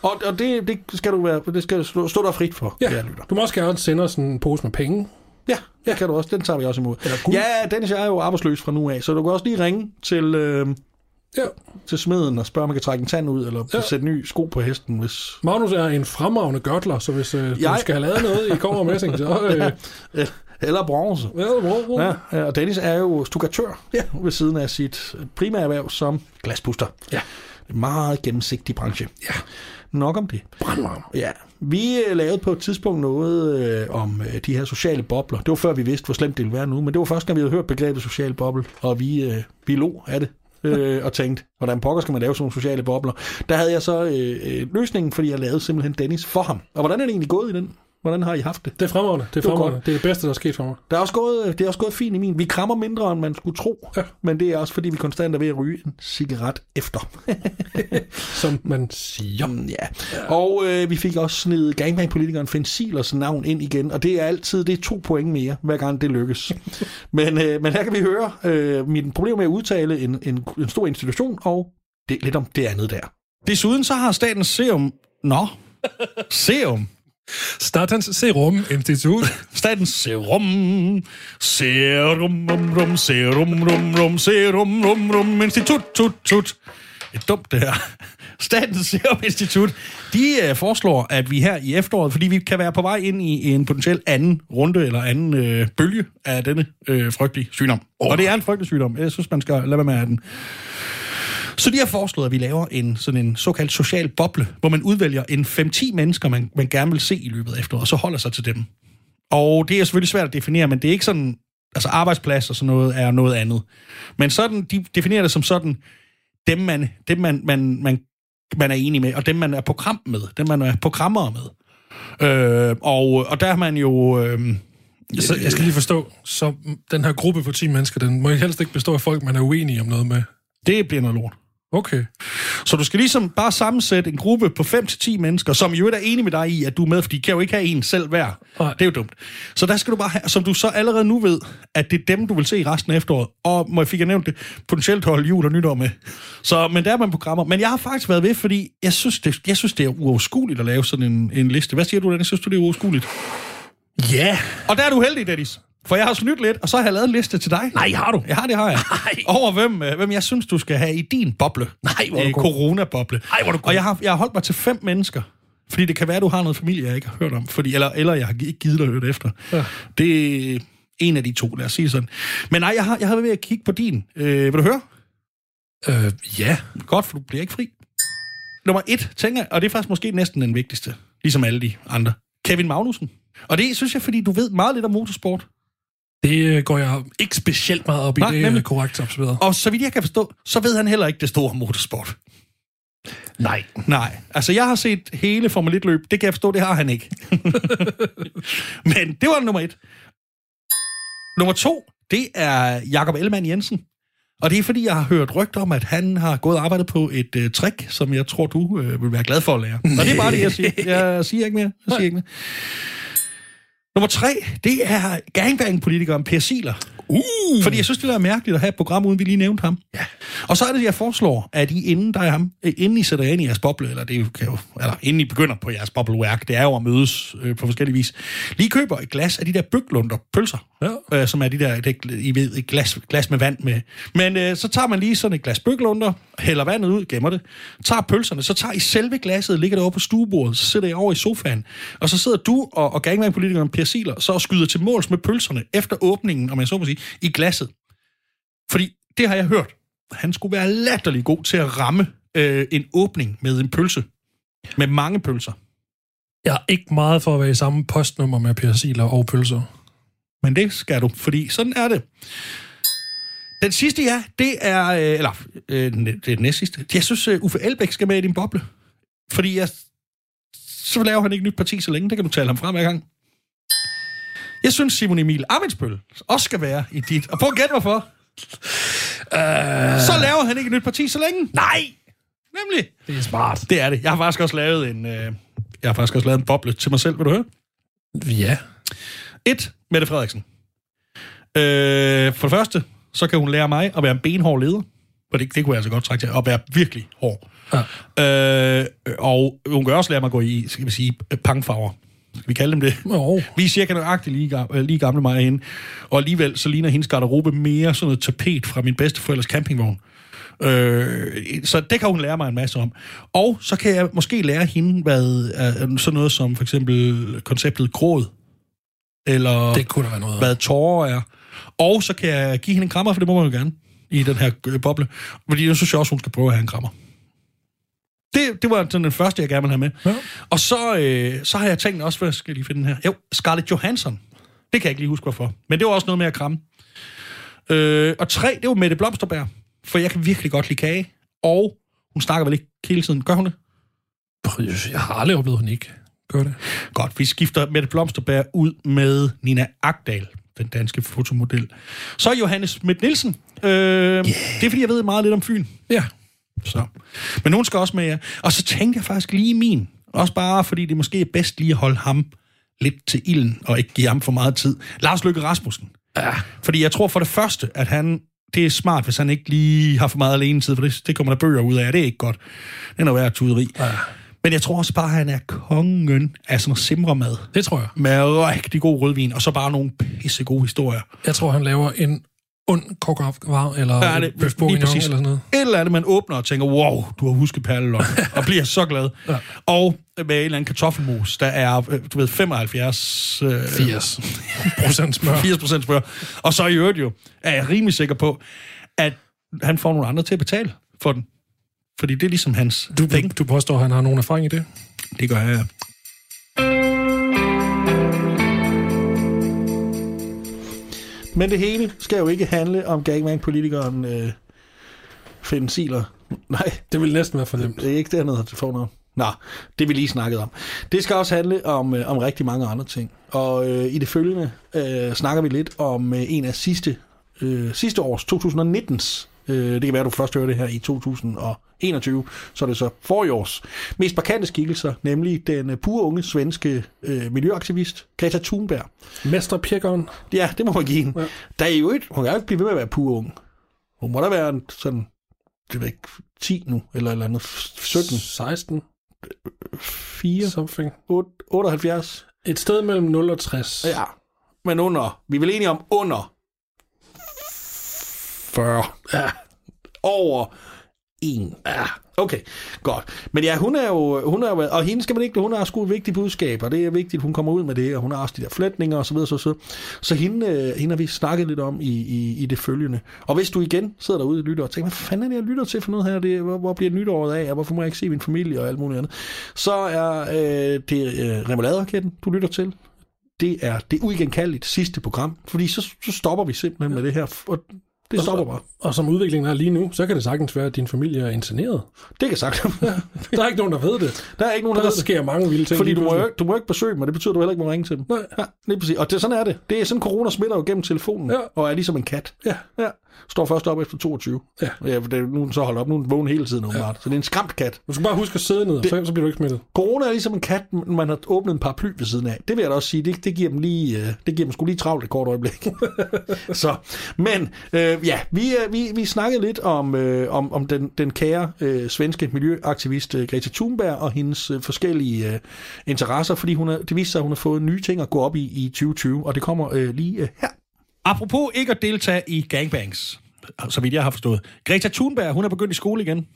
Og, og det, det skal du være, det skal stå, stå der frit for, Ja. kære lytter. Du må også gerne sende os en pose med penge. Ja, det kan du også. Den tager vi også imod. Eller guld. Ja, Dennis jeg er jo arbejdsløs fra nu af, så du kan også lige ringe til, øh, Ja. til smeden og spørge, om man kan trække en tand ud, eller Ja. sætte ny sko på hesten, hvis... Magnus er en fremragende gørtler, så hvis øh, Jeg- du skal have lavet noget i kommer messing, så... (laughs) Øh, ja. Eller bronze. Ja, bro, bro. Ja, og Dennis er jo stukkatør ja. ved siden af sit primære erhverv som glaspuster. Ja. En meget gennemsigtig branche. Ja. Nok om det. Brandvarm. Ja, vi øh, lavede på et tidspunkt noget øh, om øh, de her sociale bobler. Det var før vi vidste, hvor slemt det ville være nu, men det var først, når vi havde hørt begrebet social boble, og vi, øh, vi lå af det øh, og tænkte, hvordan pokker skal man lave sådan nogle sociale bobler? Der havde jeg så øh, øh, løsningen, fordi jeg lavede simpelthen Dennis for ham. Og hvordan er det egentlig gået i den? Hvordan har I haft det? Det er fremragende. Det er fremragende. Det er det bedste, der er sket for mig. Det er også gået, det er også gået fint i min. Vi krammer mindre, end man skulle tro. Ja. Men det er også, fordi vi konstant er ved at ryge en cigaret efter. (laughs) Som man siger. Mm, ja. Og øh, vi fik også snedet gangbang-politikeren Finn Silers navn ind igen, og det er altid det er to point mere, hver gang det lykkes. (laughs) men, øh, men her kan vi høre øh, mit problem med at udtale en, en, en stor institution, og det, lidt om det andet der. Desuden så har Statens Serum... Nå, (laughs) Serum. Statens Serum Institut. Statens Serum. Serum, rum, rum, serum, rum, rum, serum, rum, rum, institut, tut, tut. Det er dumt, det her. Statens Serum Institut, de øh, foreslår, at vi her i efteråret, fordi vi kan være på vej ind i en potentiel anden runde eller anden øh, bølge af denne øh, frygtelige sygdom. Oh. Og det er en frygtelig sygdom. Jeg synes, man skal lade være med at have den. Så de har foreslået, at vi laver en sådan en såkaldt social boble, hvor man udvælger en 5-10 mennesker, man, man gerne vil se i løbet af efteråret, og så holder sig til dem. Og det er selvfølgelig svært at definere, men det er ikke sådan, altså arbejdsplads og sådan noget er noget andet. Men sådan, de definerer det som sådan, dem man, dem man, man, man, man er enig med, og dem man er program med, dem man er programmer med. Øh, og, og der har man jo... Øh, Så jeg skal lige forstå, så den her gruppe på 10 mennesker, den må helst ikke bestå af folk, man er uenige om noget med. det bliver noget lort. Okay. Så du skal ligesom bare sammensætte en gruppe på 5-10 mennesker, som jo er enige med dig i, at du er med, for de kan jo ikke have en selv hver. Nej. Det er jo dumt. Så der skal du bare have, som du så allerede nu ved, at det er dem, du vil se i resten af efteråret. Og må jeg fik jeg nævnt det, potentielt holde jul og nytår med. Så, men der er man programmer. Men jeg har faktisk været ved, fordi jeg synes, det, jeg synes, det er uoverskueligt at lave sådan en, en liste. Hvad siger du, Dennis? Synes du, det er uoverskueligt? Ja. Og der er du heldig, Dennis. For jeg har snydt lidt, og så har jeg lavet en liste til dig. Nej, har du? Ja, det har jeg. Nej. Over hvem, øh, hvem jeg synes, du skal have i din boble. Nej, hvor er du Øh, god. Corona-boble. Ej, hvor er du god. Og jeg har, jeg har holdt mig til fem mennesker. Fordi det kan være, at du har noget familie, jeg ikke har hørt om. Fordi, eller, eller jeg har ikke givet dig at høre det efter. Ja. Det er en af de to, lad os sige sådan. Men nej, jeg har, jeg har været ved at kigge på din. Øh, vil du høre? Øh, ja. Godt, for du bliver ikke fri. Nummer et, tænker jeg, og det er faktisk måske næsten den vigtigste, ligesom alle de andre. Kevin Magnussen. Og det synes jeg, fordi du ved meget lidt om motorsport. Det øh, går jeg ikke specielt meget op i. Nej, det er nemlig. korrekt observeret. Og så vidt jeg kan forstå, så ved han heller ikke det store motorsport. Nej. Nej, altså jeg har set hele Formel 1-løb. Det kan jeg forstå, det har han ikke. (laughs) Men det var nummer et. Nummer to, det er Jakob Ellemann Jensen. Og det er fordi, jeg har hørt rygter om, at han har gået og arbejdet på et øh, trick, som jeg tror, du øh, vil være glad for at lære. Og det er bare det, jeg siger. Jeg siger ikke mere. Jeg siger ikke mere. Nummer tre, det er gangbang-politikeren Per Siler. Uh. Fordi jeg synes, det er mærkeligt at have et program, uden vi lige nævnte ham. Ja. Og så er det, jeg foreslår, at I inden, der er ham, øh, inden I sætter jer ind i jeres boble, eller, det kan jo, eller inden I begynder på jeres bobleværk, det er jo at mødes øh, på forskellige vis, lige køber et glas af de der byglunder pølser, Ja. øh, som er de der, det, I ved, et glas, glas med vand med. Men øh, så tager man lige sådan et glas byglunder, hælder vandet ud, gemmer det, tager pølserne, så tager I selve glasset, ligger det over på stuebordet, så sidder I over i sofaen, og så sidder du og, og gangman-politikeren Per Siler, så skyder til måls med pølserne efter åbningen, om jeg så må sige, i glasset. Fordi det har jeg hørt. Han skulle være latterlig god til at ramme øh, en åbning med en pølse. Med mange pølser. Jeg er ikke meget for at være i samme postnummer med Per Siler og pølser. Men det skal du, fordi sådan er det. Den sidste, ja, det er... Øh, eller, øh, det er den sidste. Jeg synes, øh, Uffe Elbæk skal med i din boble. Fordi jeg... Så laver han ikke nyt parti så længe. Det kan du tale ham frem hver gang. Jeg synes, Simon Emil Amitsbøl også skal være i dit. Og prøv at gætte, hvorfor. Uh, Så laver han ikke et nyt parti så længe. Nej! Nemlig. det er smart. Det er det. Jeg har faktisk også lavet en... Øh, jeg har faktisk også lavet en boble til mig selv, vil du høre? Ja. 1. Mette Frederiksen. Øh, for det første, så kan hun lære mig at være en benhård leder. For det, det kunne jeg altså godt trække til. At være virkelig hård. Ja. Øh, og hun kan også lære mig at gå i, skal vi sige, pangfarver. Skal vi kalde dem det? Oh. Vi er cirka nøjagtigt lige, øh, lige gamle mig og hende. Og alligevel så ligner hendes garderobe mere sådan noget tapet fra min bedsteforældres campingvogn. Øh, så det kan hun lære mig en masse om. Og så kan jeg måske lære hende, hvad øh, sådan noget som for eksempel konceptet gråd. Eller Det kunne være noget hvad tårer er. Og så kan jeg give hende en krammer, for det må man jo gerne i den her øh, boble. Fordi jeg synes jeg også, hun skal prøve at have en krammer. Det, det var sådan den første, jeg gerne vil have med. Ja. Og så, øh, så har jeg tænkt også, hvad skal jeg lige finde den her? Jo, Scarlett Johansson. Det kan jeg ikke lige huske, hvorfor. Men det var også noget med at kramme. Øh, og tre, det var Mette Blomsterberg. For jeg kan virkelig godt lide kage. Og hun snakker vel ikke hele tiden. Gør hun det? Jeg har aldrig oplevet, hun ikke gør det. Godt, vi skifter Mette Blomsterberg ud med Nina Agdal, den danske fotomodel. Så Johannes Schmidt Nielsen. Øh, yeah. Det er, fordi jeg ved meget lidt om Fyn. Ja. Så. Men hun skal også med, ja. Og så tænkte jeg faktisk lige min. Også bare, fordi det måske er bedst lige at holde ham lidt til ilden, og ikke give ham for meget tid. Lars Løkke Rasmussen. Ja. Fordi jeg tror for det første, at han, det er smart, hvis han ikke lige har for meget alene tid, for det, det kommer der bøger ud af, det er ikke godt. Det er noget værd tuderi. Ja. Men jeg tror også bare, at han er kongen af sådan noget simremad Det tror jeg. med rigtig god rødvin, og så bare nogle pisse gode historier. Jeg tror, han laver en ond kokkervar, eller Ja, ja, det- bøf lige bourguignon, præcis. eller sådan noget. Et eller andet, man åbner og tænker, wow, du har husket perleløg, (laughs) og bliver så glad. Ja. Og med en eller anden kartoffelmus, der er, øh, du ved, 75... Øh, 80 procent smør. (laughs) 80 procent smør. Og så i øvrigt jo, er jeg rimelig sikker på, at han får nogle andre til at betale for den. Fordi det er ligesom hans Du, penge. du påstår, at han har nogen erfaring i det? Det gør jeg. Men det hele skal jo ikke handle om gangman-politikeren øh, Finn Siler. Nej, Det vil næsten være fornemt. det er ikke dernede, det får noget. Nå, det vi lige snakkede om. Det skal også handle om, øh, om rigtig mange andre ting. Og øh, i det følgende øh, snakker vi lidt om øh, en af sidste, øh, sidste års, 2019's Øh, det kan være, at du først hører det her i 2021, så er det så forrige års. Mest markante skikkelser, nemlig den pure unge svenske øh, miljøaktivist Greta Thunberg. Mesterpjekkeren. Ja, det må man give hende. Ja. Der er jo ikke, hun kan jo ikke blive ved med at være pur ung. Hun må da være en sådan, det ved ikke, 10 nu, eller eller andet, 17, 16. 4, Something. 8, 78. Et sted mellem 0 og 60. Ja, men under, vi er vel enige om under 40. Ja. Over en. Ja, okay, godt. Men ja, hun er jo, hun er jo, og hende skal man ikke, hun har sgu et vigtigt budskab, og det er vigtigt, hun kommer ud med det, og hun har også de der flætninger og så videre, så, så. så hende, øh, hende har vi snakket lidt om i, i, i det følgende. Og hvis du igen sidder derude og lytter og tænker, hvad fanden er det, jeg lytter til for noget her, det, hvor, hvor bliver nytåret af, og hvorfor må jeg ikke se min familie og alt muligt andet, så er øh, det øh, remoladeraketten, du lytter til. Det er det uigenkaldeligt sidste program, fordi så, så stopper vi simpelthen med det her, og det stopper bare. Og som udviklingen er lige nu, så kan det sagtens være, at din familie er interneret. Det kan sagt. Der er ikke nogen, der ved det. Der er ikke nogen, der Der ved det. sker mange vilde ting. Fordi du må, jo, du må ikke besøge dem, og det betyder, at du heller ikke må ringe til dem. Nej. Ja, lige præcis. Og det, sådan er det. Det er sådan, corona smitter jo gennem telefonen, Ja. og er ligesom en kat. Ja. ja. Står først op efter 22. Ja. ja for det, nu er den så holdt op. Nu er den vågen hele tiden, åbenbart. Så det er en skræmt kat. Du skal bare huske at sidde ned, det... så bliver du ikke smittet. Corona er ligesom en kat, man har åbnet en paraply ved siden af. Det vil jeg da også sige. Det, det giver dem lige, øh, det giver dem sgu lige travlt et kort øjeblik. (laughs) så, men øh, ja, vi, øh, vi, vi snakkede lidt om, øh, om, om den, den kære øh, svenske miljøaktivist øh, Greta Thunberg og hendes øh, forskellige øh, interesser, fordi hun er, det viste sig, at hun har fået nye ting at gå op i i 2020, og det kommer øh, lige øh, her. Apropos ikke at deltage i gangbangs, så vidt jeg har forstået. Greta Thunberg, hun er begyndt i skole igen.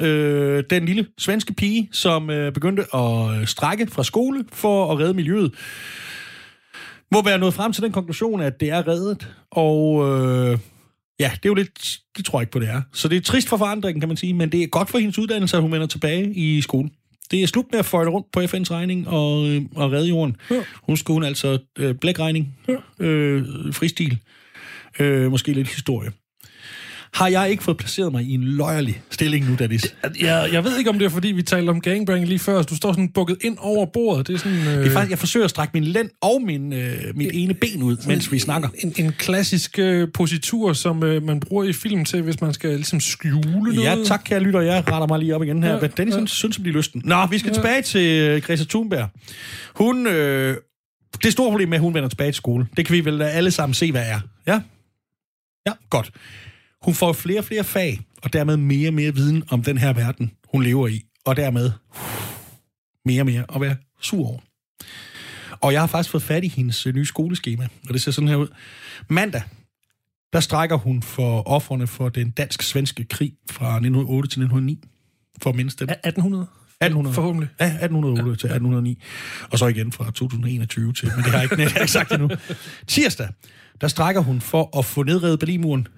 Øh, den lille svenske pige, som øh, begyndte at øh, strække fra skole for at redde miljøet, må være nået frem til den konklusion, at det er reddet. Og øh, ja, det er jo lidt, det tror jeg ikke på, det er. Så det er trist for forandringen, kan man sige, men det er godt for hendes uddannelse, at hun vender tilbage i skole. Det er slut med at føje rundt på FN's regning og, øh, og redde jorden. Ja. Hun hun altså øh, blækregning, ja. øh, fristil, øh, måske lidt historie. Har jeg ikke fået placeret mig i en løjerlig stilling nu, Dennis? Jeg, jeg ved ikke, om det er, fordi vi talte om gangbang lige før. Du står sådan bukket ind over bordet. Det er sådan... Øh, Det er faktisk, jeg forsøger at strække min lænd og min, øh, mit ene ben ud, mens vi snakker. En, en klassisk øh, positur, som øh, man bruger i film til, hvis man skal ligesom skjule noget. Ja, tak, kære lytter. Jeg retter mig lige op igen her. Ja, Ja, Dennis ja. synes at blive lysten. Nå, vi skal ja. tilbage til øh, Greta Thunberg. Hun... Øh, det store problem med, at hun vender tilbage til skole, det kan vi vel alle sammen se, hvad er. Ja? Ja, godt. Hun får flere og flere fag, og dermed mere og mere viden om den her verden, hun lever i. Og dermed mere og mere at være sur over. Og jeg har faktisk fået fat i hendes øh, nye skoleskema, og det ser sådan her ud. Mandag, der strækker hun for offerne for den dansk-svenske krig fra 1908 til 1909. For at mindst dem. 1800? 1800. Forhåbentlig. Ja, 1808 ja. til 1809. Og så igen fra 2021 til, men det har jeg ikke, (laughs) det har jeg ikke sagt endnu. Tirsdag, der strækker hun for at få nedrevet Berlinmuren.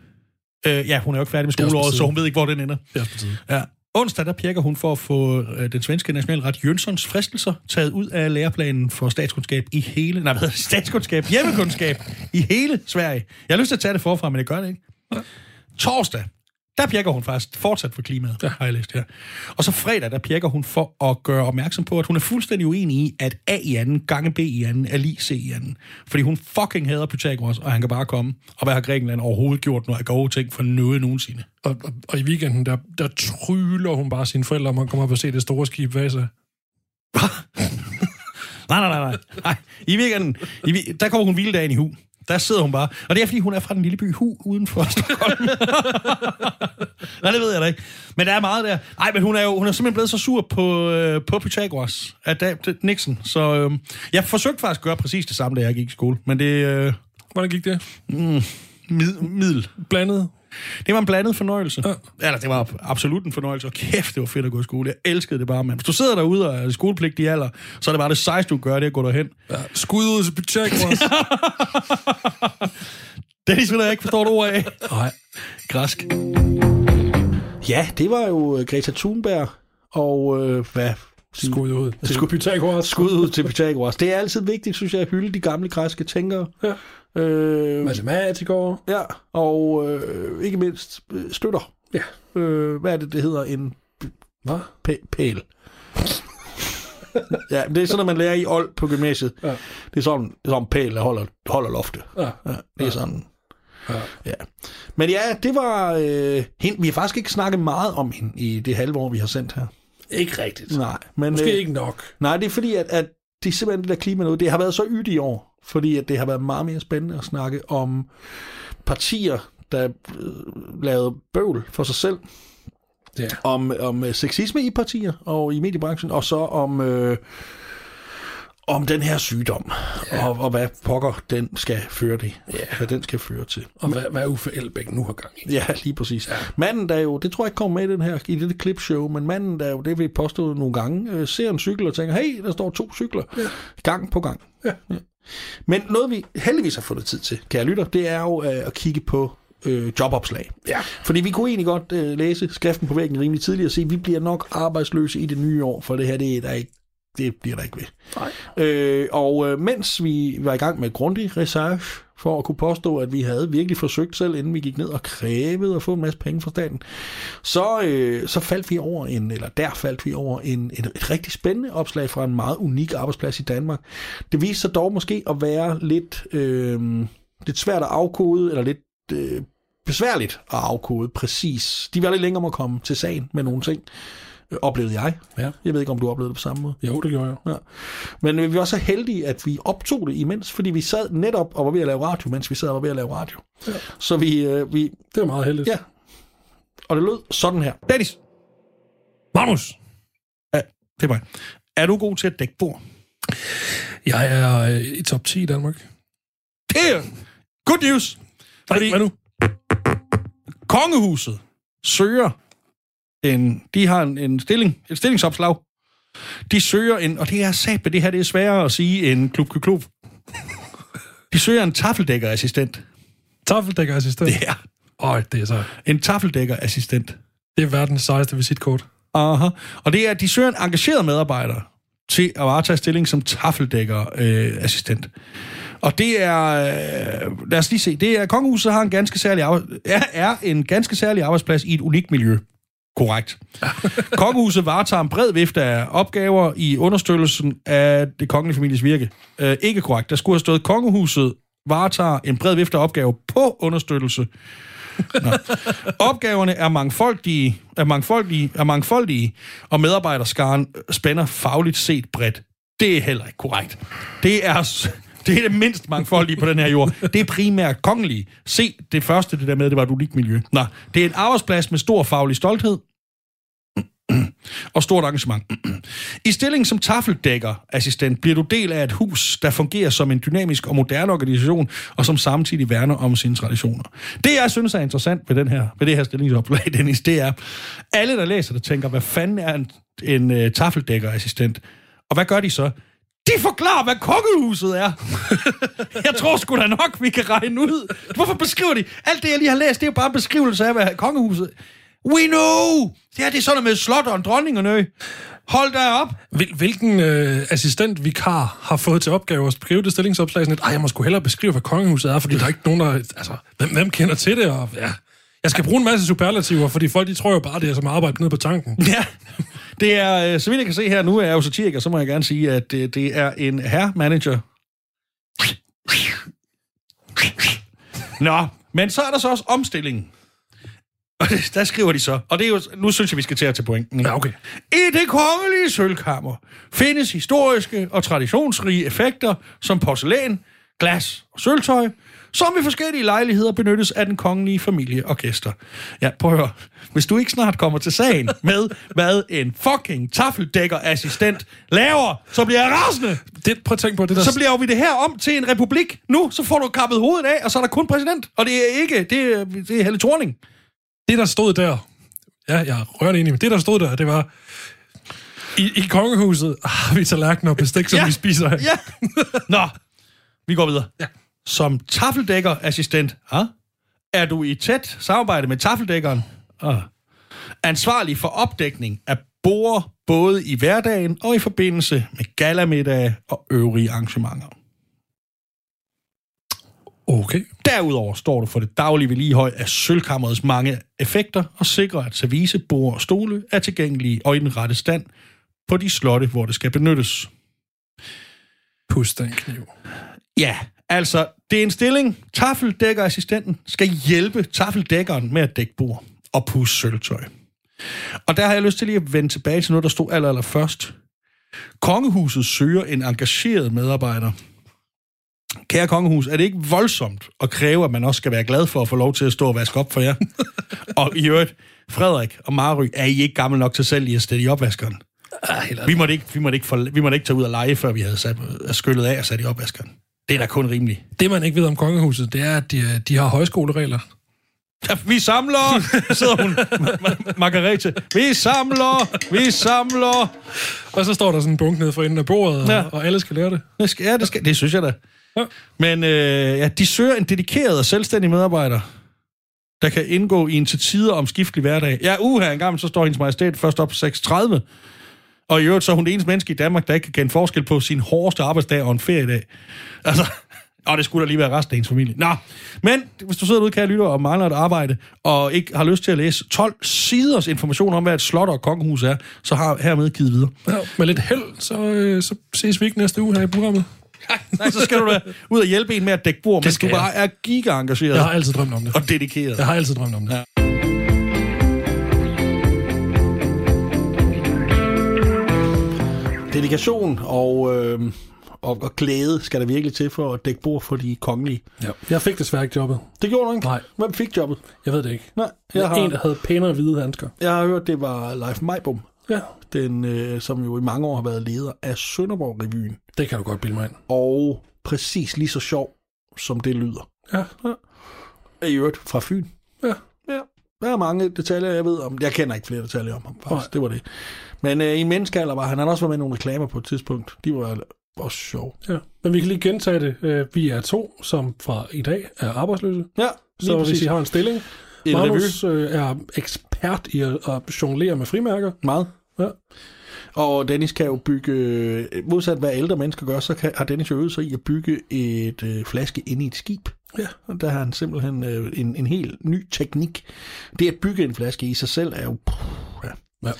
Øh, ja, hun er jo ikke færdig med skoleåret, så hun ved ikke, hvor den ender. Det er på tide. Ja. Onsdag, der pjekker hun for at få øh, den svenske nationalret Jønssons fristelser taget ud af læreplanen for statskundskab i hele... Nej, hvad hedder det? Statskundskab, hjemmekundskab i hele Sverige. Jeg har lyst til at tage det forfra, men det gør det ikke. Torsdag, der pjekker hun faktisk fortsat for klimaet, ja. har jeg læst her. Og så fredag, der pjekker hun for at gøre opmærksom på, at hun er fuldstændig uenig i, at A i anden gange B i anden er lige C i anden. Fordi hun fucking hader Pythagoras, og han kan bare komme. Og hvad har Grækenland overhovedet gjort noget af gode ting for noget nogensinde? Og, og, og i weekenden, der, der tryller hun bare sine forældre om at komme op og se det store skib Vasa. (laughs) Nej, nej, nej, nej. nej. I weekenden, i, der kommer hun hviledagen i Hu. Der sidder hun bare. Og det er, fordi hun er fra den lille by Hu uden for Stockholm. (laughs) Nej, det ved jeg da ikke. Men der er meget der. Nej, men hun er jo hun er simpelthen blevet så sur på, øh, på Pythagoras, da, det, Nixon. Så øh, jeg forsøgte faktisk at gøre præcis det samme, da jeg gik i skole. Men det øh, Hvordan gik det? mid, middel. Blandet? Det var en blandet fornøjelse. Ja. Eller det var absolut en fornøjelse. Og kæft, det var fedt at gå i skole. Jeg elskede det bare, mand. Hvis du sidder derude og er i skolepligtig alder, så er det bare det sejeste, du gør, det er at gå derhen. Ja. Skud ud til Pythagoras. (laughs) Dennis vil jeg ikke forstå et ord af. Nej. Græsk. Ja, det var jo øh, Greta Thunberg, og øh, hvad? Skud ud til Skud- Pythagoras. Skud ud til Pythagoras. Det er altid vigtigt, synes jeg, at hylde de gamle græske tænkere. Ja. Øh, Matematikere. ja, og øh, ikke mindst øh, støtter. Ja. Øh, hvad er det, det hedder? En Hvad? P- pæl. ja, det er sådan, at man lærer i old på gymnasiet. Ja. Det er sådan, det er sådan en pæl, der holder, holder loftet. Ja. Ja, det er sådan. Ja. ja. Men ja, det var... Øh, hende. Vi har faktisk ikke snakket meget om hende i det halve år, vi har sendt her. Ikke rigtigt. Nej, men... Måske øh, ikke nok. Nej, det er fordi, at, at det er simpelthen det der klima noget. Det har været så ydt i år, fordi at det har været meget mere spændende at snakke om partier, der øh, lavede bøvl for sig selv. Ja. Om, om øh, sexisme i partier og i mediebranchen, og så om... Øh, om den her sygdom, ja. og, og hvad pokker den skal føre det, ja. hvad den skal føre til. Og hvad, hvad Uffe Elbæk nu har gang i. Ja, lige præcis. Ja. Manden, der jo, det tror jeg ikke kommer med i, den her, i det klipshow, men manden, der jo, det vil påstå nogle gange, øh, ser en cykel og tænker, hey, der står to cykler, ja. gang på gang. Ja. ja. Men noget, vi heldigvis har fundet tid til, kære lytter, det er jo øh, at kigge på øh, jobopslag. Ja. Fordi vi kunne egentlig godt øh, læse skriften på væggen rimelig tidligt og se, at vi bliver nok arbejdsløse i det nye år, for det her, det er der ikke det bliver der ikke ved. Nej. Øh, og øh, mens vi var i gang med grundig research, for at kunne påstå, at vi havde virkelig forsøgt selv, inden vi gik ned og krævede at få en masse penge fra staten, så, øh, så faldt vi over en, eller der faldt vi over en, et, et rigtig spændende opslag fra en meget unik arbejdsplads i Danmark. Det viste sig dog måske at være lidt, øh, lidt svært at afkode, eller lidt øh, besværligt at afkode præcis. De var lidt længere om at komme til sagen med nogle ting. Oplevede jeg. Ja. Jeg ved ikke, om du oplevede det på samme måde. Jo, det gjorde jeg. Ja. Men vi var så heldige, at vi optog det imens, fordi vi sad netop og var ved at lave radio, mens vi sad og var ved at lave radio. Ja. Så vi, øh, vi... Det var meget heldigt. Ja. Og det lød sådan her. Dennis. Magnus. Ja, det er mig. Er du god til at dække bord? Jeg er øh, i top 10 i Danmark. Det er good news. Fordi... Hvad nu? Kongehuset søger en, de har en, en stilling, et stillingsopslag. De søger en, og det er sat det her, det er sværere at sige end klub, klub. De søger en tafeldækkerassistent. Tafeldækkerassistent? Er Øj, det er så... en tafeldækkerassistent. Det er verdens sejeste visitkort. Aha. Og det er, at de søger en engageret medarbejder til at varetage stilling som tafeldækkerassistent. Assistent. og det er, øh, lad os lige se, det er, kongehuset har en ganske særlig er en ganske særlig arbejdsplads i et unikt miljø. Korrekt. Kongehuset varetager en bred vifte af opgaver i understøttelsen af det kongelige families virke. Øh, ikke korrekt. Der skulle have stået, Kongehuset varetager en bred vifte af opgaver på understøttelse. Nå. Opgaverne er mangfoldige, er, mangfoldige, er mangfoldige, og medarbejderskaren spænder fagligt set bredt. Det er heller ikke korrekt. Det er, det er det mindst mangfoldige på den her jord. Det er primært kongelige. Se, det første, det der med, det var et unikt miljø. Nå, det er en arbejdsplads med stor faglig stolthed, og stort engagement. I stillingen som tafeldækkerassistent bliver du del af et hus, der fungerer som en dynamisk og moderne organisation, og som samtidig værner om sine traditioner. Det, jeg synes er interessant ved, den her, ved det her stillingsopslag, (laughs) Dennis, det er, alle, der læser det, tænker, hvad fanden er en, en øh, uh, tafeldækkerassistent? Og hvad gør de så? De forklarer, hvad kongehuset er. (laughs) jeg tror sgu da nok, vi kan regne ud. Hvorfor beskriver de? Alt det, jeg lige har læst, det er jo bare en beskrivelse af, hvad kongehuset We know! Det her, det er sådan noget med slot og en dronning og nø. Hold da op. Hvil, hvilken øh, assistent vikar har fået til opgave at skrive det stillingsopslag sådan et, ej, jeg må sgu hellere beskrive, hvad kongehuset er, fordi der er ikke nogen, der... Altså, hvem, hvem kender til det? Og, ja. Jeg skal bruge en masse superlativer, fordi folk de tror jo bare, det er som arbejde nede på tanken. Ja, det er, øh, så vidt jeg kan se her, nu er jeg jo satiriker, så må jeg gerne sige, at det, det er en herre-manager. Nå, men så er der så også omstillingen. Og det, der skriver de så, og det er jo, nu synes jeg, vi skal til at til pointen. Ikke? Ja, okay. I det kongelige sølvkammer findes historiske og traditionsrige effekter som porcelæn, glas og sølvtøj, som ved forskellige lejligheder benyttes af den kongelige familie og gæster. Ja, prøv at høre. Hvis du ikke snart kommer til sagen med, hvad en fucking tafeldækkerassistent laver, så bliver jeg rasende. Det, prøv at tænke på det der... Så bliver vi det her om til en republik. Nu, så får du kappet hovedet af, og så er der kun præsident. Og det er ikke, det er, det er Helle Thorning. det, der stod der... Ja, jeg er rørende enig, men det, der stod der, det var... I, i kongehuset har vi tallerkener og bestik, som Ja. vi spiser af. Ja. Nå, vi går videre. Ja. Som tafeldækkerassistent, ha? er du i tæt samarbejde med tafeldækkeren, ah. ansvarlig for opdækning af bord både i hverdagen og i forbindelse med galamiddag og øvrige arrangementer. Okay. Derudover står du for det daglige vedligehold af sølvkammerets mange effekter og sikrer, at service, bord og stole er tilgængelige og i den rette stand på de slotte, hvor det skal benyttes. Pust den kniv. Ja, Altså, det er en stilling. Tafeldækkerassistenten skal hjælpe tafeldækkeren med at dække bord og pusse sølvtøj. Og der har jeg lyst til lige at vende tilbage til noget, der stod aller, aller først. Kongehuset søger en engageret medarbejder. Kære kongehus, er det ikke voldsomt at kræve, at man også skal være glad for at få lov til at stå og vaske op for jer? (laughs) og i øvrigt, Frederik og Mary, er I ikke gammel nok til selv lige at stille i opvaskeren? Vi måtte, ikke, vi, måtte ikke for, vi måtte ikke tage ud og lege, før vi havde sat, skyllet af og sat i opvaskeren. Det er da kun rimeligt. Det, man ikke ved om kongehuset, det er, at de, de har højskoleregler. Ja, vi samler, sidder hun, Ma- (laughs) Ma- Margarete. Vi samler, vi samler. Og så står der sådan en bunk nede for enden af bordet, ja. og, og alle skal lære det. Det, skal, ja, det, skal, det synes jeg da. Ja. Men øh, ja, de søger en dedikeret og selvstændig medarbejder, der kan indgå i en til tider omskiftelig hverdag. Ja, uha, en gang så står hendes majestæt først op på 6.30. Og i øvrigt så er hun det eneste menneske i Danmark, der ikke kan kende forskel på sin hårdeste arbejdsdag og en feriedag. Altså, (laughs) og det skulle da lige være resten af hendes familie. Nå, men hvis du sidder derude, kære lytter, og mangler et arbejde, og ikke har lyst til at læse 12 siders information om, hvad et slot og et kongehus er, så har hermed givet videre. Ja, med lidt held, så, øh, så ses vi ikke næste uge her i programmet. Nej, så skal du da ud og hjælpe en med at dække bord, mens du jeg. bare er giga-engageret Jeg har altid drømt om det. og dedikeret. Jeg har altid drømt om det. Ja. Dedikation og, øh, og, og glæde skal der virkelig til for at dække bord for de kongelige. Ja. Jeg fik desværre ikke jobbet. Det gjorde du ikke? Nej. Hvem fik jobbet? Jeg ved det ikke. Nej, Jeg jeg har... En, der havde pænere hvide handsker. jeg har hørt, det var Leif Meibum, Ja, den, øh, som jo i mange år har været leder af Sønderborg-revyen. det kan du godt bilde mig ind. Og præcis lige så sjov, som det lyder. Ja. I øvrigt fra Fyn. Ja. Ja. Der er mange detaljer, jeg ved om. Jeg kender ikke flere detaljer om ham, faktisk. Nej. Det var det. Men øh, i en menneskealder var han. Han har også været med i nogle reklamer på et tidspunkt. De var også sjove. Ja. Men vi kan lige gentage det. Øh, Vi er to, som fra i dag er arbejdsløse. Ja, Så hvis I har en stilling. en. Magnus øh, er ekspert i at, at jonglere med frimærker. Meget. Ja. Og Dennis kan jo bygge, øh, modsat hvad ældre mennesker gør, så kan, har Dennis jo øvet sig i at bygge et øh, flaske ind i et skib. Ja. Og der har han simpelthen øh, en, en helt ny teknik. Det at bygge en flaske i sig selv er jo... Puh, ja, Ja.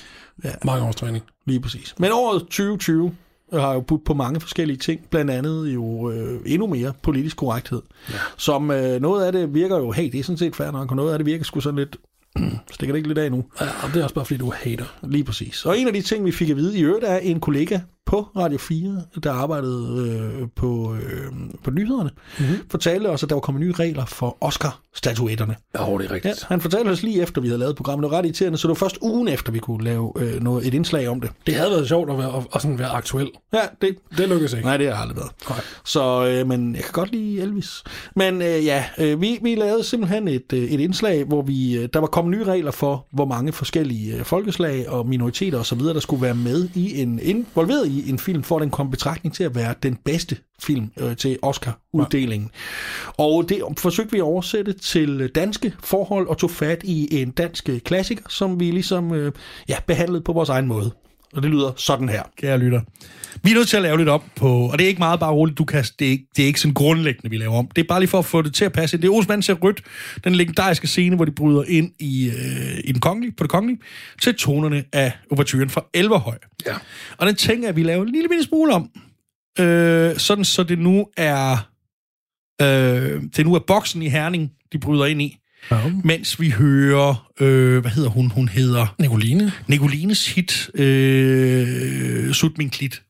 Ja. Mange års træning. lige præcis. Men året 2020 har jo budt på mange forskellige ting, blandt andet jo øh, endnu mere politisk korrekthed. Ja. Som øh, noget af det virker jo, hey, det er sådan set fair nok, og noget af det virker sgu sådan lidt, (clears throat) stikker det ikke lidt af nu? Ja, og det er også bare fordi, du er hater. Lige præcis. Og en af de ting, vi fik at vide i øvrigt, er en kollega på Radio 4, der arbejdede øh, på, øh, på nyhederne, mm-hmm. fortalte os, at der var kommet nye regler for Oscar-statuetterne. Ja, det er Ja, rigtigt. han fortalte os lige efter, vi havde lavet programmet. Det var ret irriterende, så det var først ugen efter, vi kunne lave øh, noget, et indslag om det. Det havde været sjovt at være, at, at sådan være aktuel. Ja, det, Det lykkedes ikke. Nej, det har aldrig været. Nej. Så, øh, men jeg kan godt lide Elvis. Men øh, ja, øh, vi, vi lavede simpelthen et, øh, et indslag, hvor vi øh, der var kommet nye regler for, hvor mange forskellige øh, folkeslag og minoriteter osv., der skulle være med i en involveret i en film, for den kom betragtning til at være den bedste film øh, til Oscar-uddelingen. Og det forsøgte vi at oversætte til danske forhold og tog fat i en dansk klassiker, som vi ligesom øh, ja, behandlede på vores egen måde. Og det lyder sådan her. kære lytter. Vi er nødt til at lave lidt om på, og det er ikke meget bare roligt, du kan, det, er ikke, det er ikke sådan grundlæggende, vi laver om. Det er bare lige for at få det til at passe ind. Det er Osman ser rødt, den legendariske scene, hvor de bryder ind i, øh, i den kongelige, på det kongelige, til tonerne af overturen fra Elverhøj. Ja. Og den tænker jeg, at vi laver en lille bitte smule om, øh, sådan så det nu er, øh, det nu er boksen i Herning, de bryder ind i, Ja. mens vi hører, øh, hvad hedder hun? Hun hedder Nicoline. Nicolines hit, øh, Sut min klit.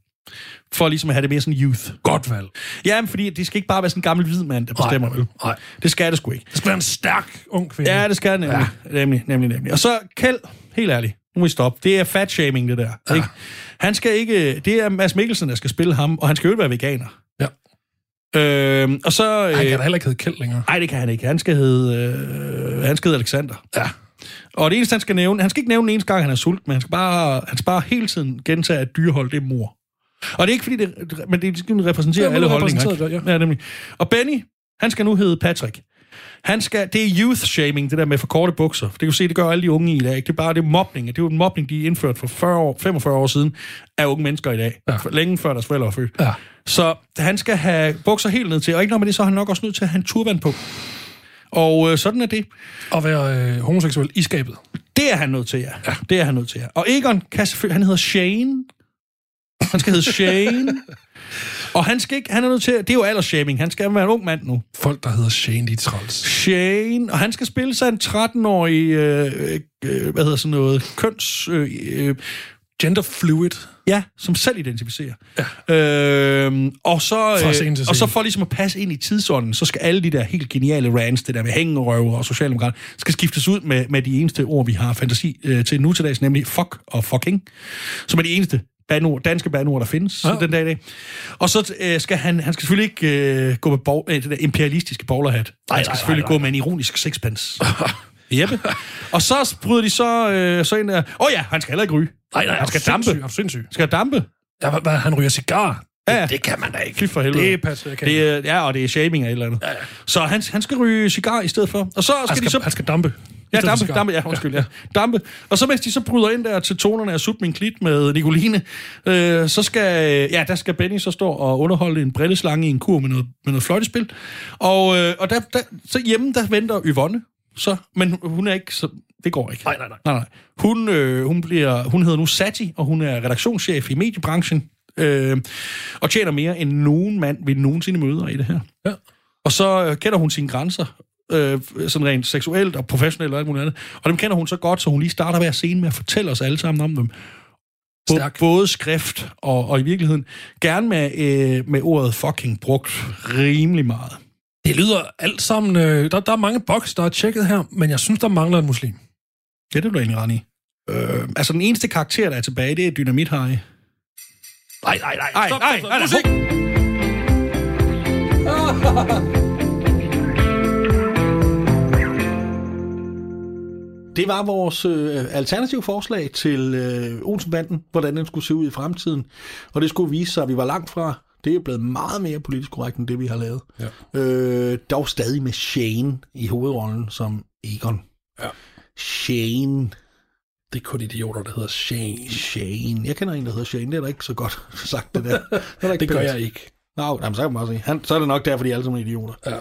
For ligesom at have det mere sådan youth. Godt valg. Ja, men fordi det skal ikke bare være sådan en gammel hvid mand, der bestemmer. vel? Nej. Det skal det sgu ikke. Det skal være en stærk ung kvinde. Ja, det skal det nemlig. Ja. nemlig, nemlig, nemlig. Og så Kjeld, helt ærligt, nu må vi stoppe. Det er fat-shaming, det der. Ja. Ikke? Han skal ikke... Det er Mads Mikkelsen, der skal spille ham, og han skal jo ikke være veganer. Øh, og så... Han kan Øh, da heller ikke hedde Kjeld længere. nej, det kan han ikke. Han skal hedde, øh, han skal hedde Alexander. Ja. Og det eneste, han skal nævne... Han skal ikke nævne den eneste gang, han er sult, men han skal bare, han skal bare hele tiden gentage, at dyrehold, det er mor. Og det er ikke fordi, det, men det skal repræsentere Ja, men alle det holdninger. Ikke? Ja. ja, nemlig. Og Benny, han skal nu hedde Patrick. Han skal, det er youth shaming, det der med for korte bukser. Det kan du se, det gør alle de unge i dag. Ikke? Det er bare det er mobning. Det er jo en mobning, de indført for 40 år, 45 år siden af unge mennesker i dag. Ja. Længe før deres forældre var født. Ja. Så han skal have bukser helt ned til, og ikke nok med det, så er han nok også nødt til at have en turban på. Og øh, sådan er det. At være øh, homoseksuel i skabet. Det er han nødt til, ja. ja. Det er han nødt til, ja. Og Egon kan selvfølgelig, han hedder Shane. Han skal hedde Shane. (laughs) Og han skal ikke, han er nødt til, det er jo aldersshaming, han skal være en ung mand nu. Folk, der hedder Shane, de træls. Shane, og han skal spille sig en 13-årig, øh, øh, hvad hedder sådan noget, køns... Øh, øh, Gender fluid. Ja, som selv identificerer. Ja. Øhm, og, så, scene øh, og så for ligesom at passe ind i tidsånden, så skal alle de der helt geniale rants, det der med hængerøver og socialdemokrat, skal skiftes ud med, med de eneste ord, vi har fantasi øh, til nu til dags, nemlig fuck og fucking, som er de eneste banord, danske banord, der findes ja. den dag i dag. Og så øh, skal han, han skal selvfølgelig ikke øh, gå med bog, øh, det der imperialistiske bowlerhat. Nej, han skal nej, selvfølgelig nej, gå med en ironisk sixpence. (laughs) Jeppe. Og så bryder de så, øh, så ind der, åh oh ja, han skal heller ikke ryge. Nej, nej, han skal dampe. Er sindssyg? Skal dampe. Ja, hvad, hvad, han ryger cigar. Ja, ja. Det kan man da ikke. Fy for helvede. Det passer, kan Det er, ja, og det er shaming af et eller andet. Ja, ja. Så han, han skal ryge cigar i stedet for. Og så skal, han, de skal, så... han skal dampe. Ja, dampe, dampe, ja, undskyld, ja. Dampe. Og så mens de så bryder ind der til tonerne af Sut min klit med Nicoline, øh, så skal, ja, der skal Benny så stå og underholde en brilleslange i en kur med noget, med noget fløjtespil. Og, øh, og der, der, så hjemme, der venter Yvonne, så, men hun er ikke så... Det går ikke. Nej, nej, nej. nej, nej. Hun, øh, hun, bliver, hun hedder nu Sati, og hun er redaktionschef i mediebranchen, øh, og tjener mere end nogen mand vi nogensinde møder i det her. Ja. Og så øh, kender hun sine grænser, øh, sådan rent seksuelt og professionelt og alt muligt andet. Og dem kender hun så godt, så hun lige starter hver scene med at fortælle os alle sammen om dem. Stærk. Både skrift og, og i virkeligheden gerne med, øh, med ordet fucking brugt rimelig meget. Det lyder alt sammen... Øh, der, der er mange boks, der er tjekket her, men jeg synes, der mangler en muslim. Ja, det er du egentlig ret i. Øh, altså, den eneste karakter, der er tilbage, det er Dynamit Harry. Nej, nej, nej. Ej, Stop, stop, ej, musik! (laughs) Det var vores øh, alternative forslag til øh, Olsenbanden, hvordan den skulle se ud i fremtiden. Og det skulle vise sig, at vi var langt fra. Det er blevet meget mere politisk korrekt, end det vi har lavet. Ja. Øh, dog stadig med Shane i hovedrollen som Egon. Ja. Shane. Det er kun idioter, der hedder Shane. Shane. Jeg kender en, der hedder Shane. Det er da ikke så godt (laughs) sagt, det der. (laughs) Det, er Det gør jeg ikke. Nå, jamen, så kan man sige. Han, så er det nok derfor, de er alle sammen idioter. Ja.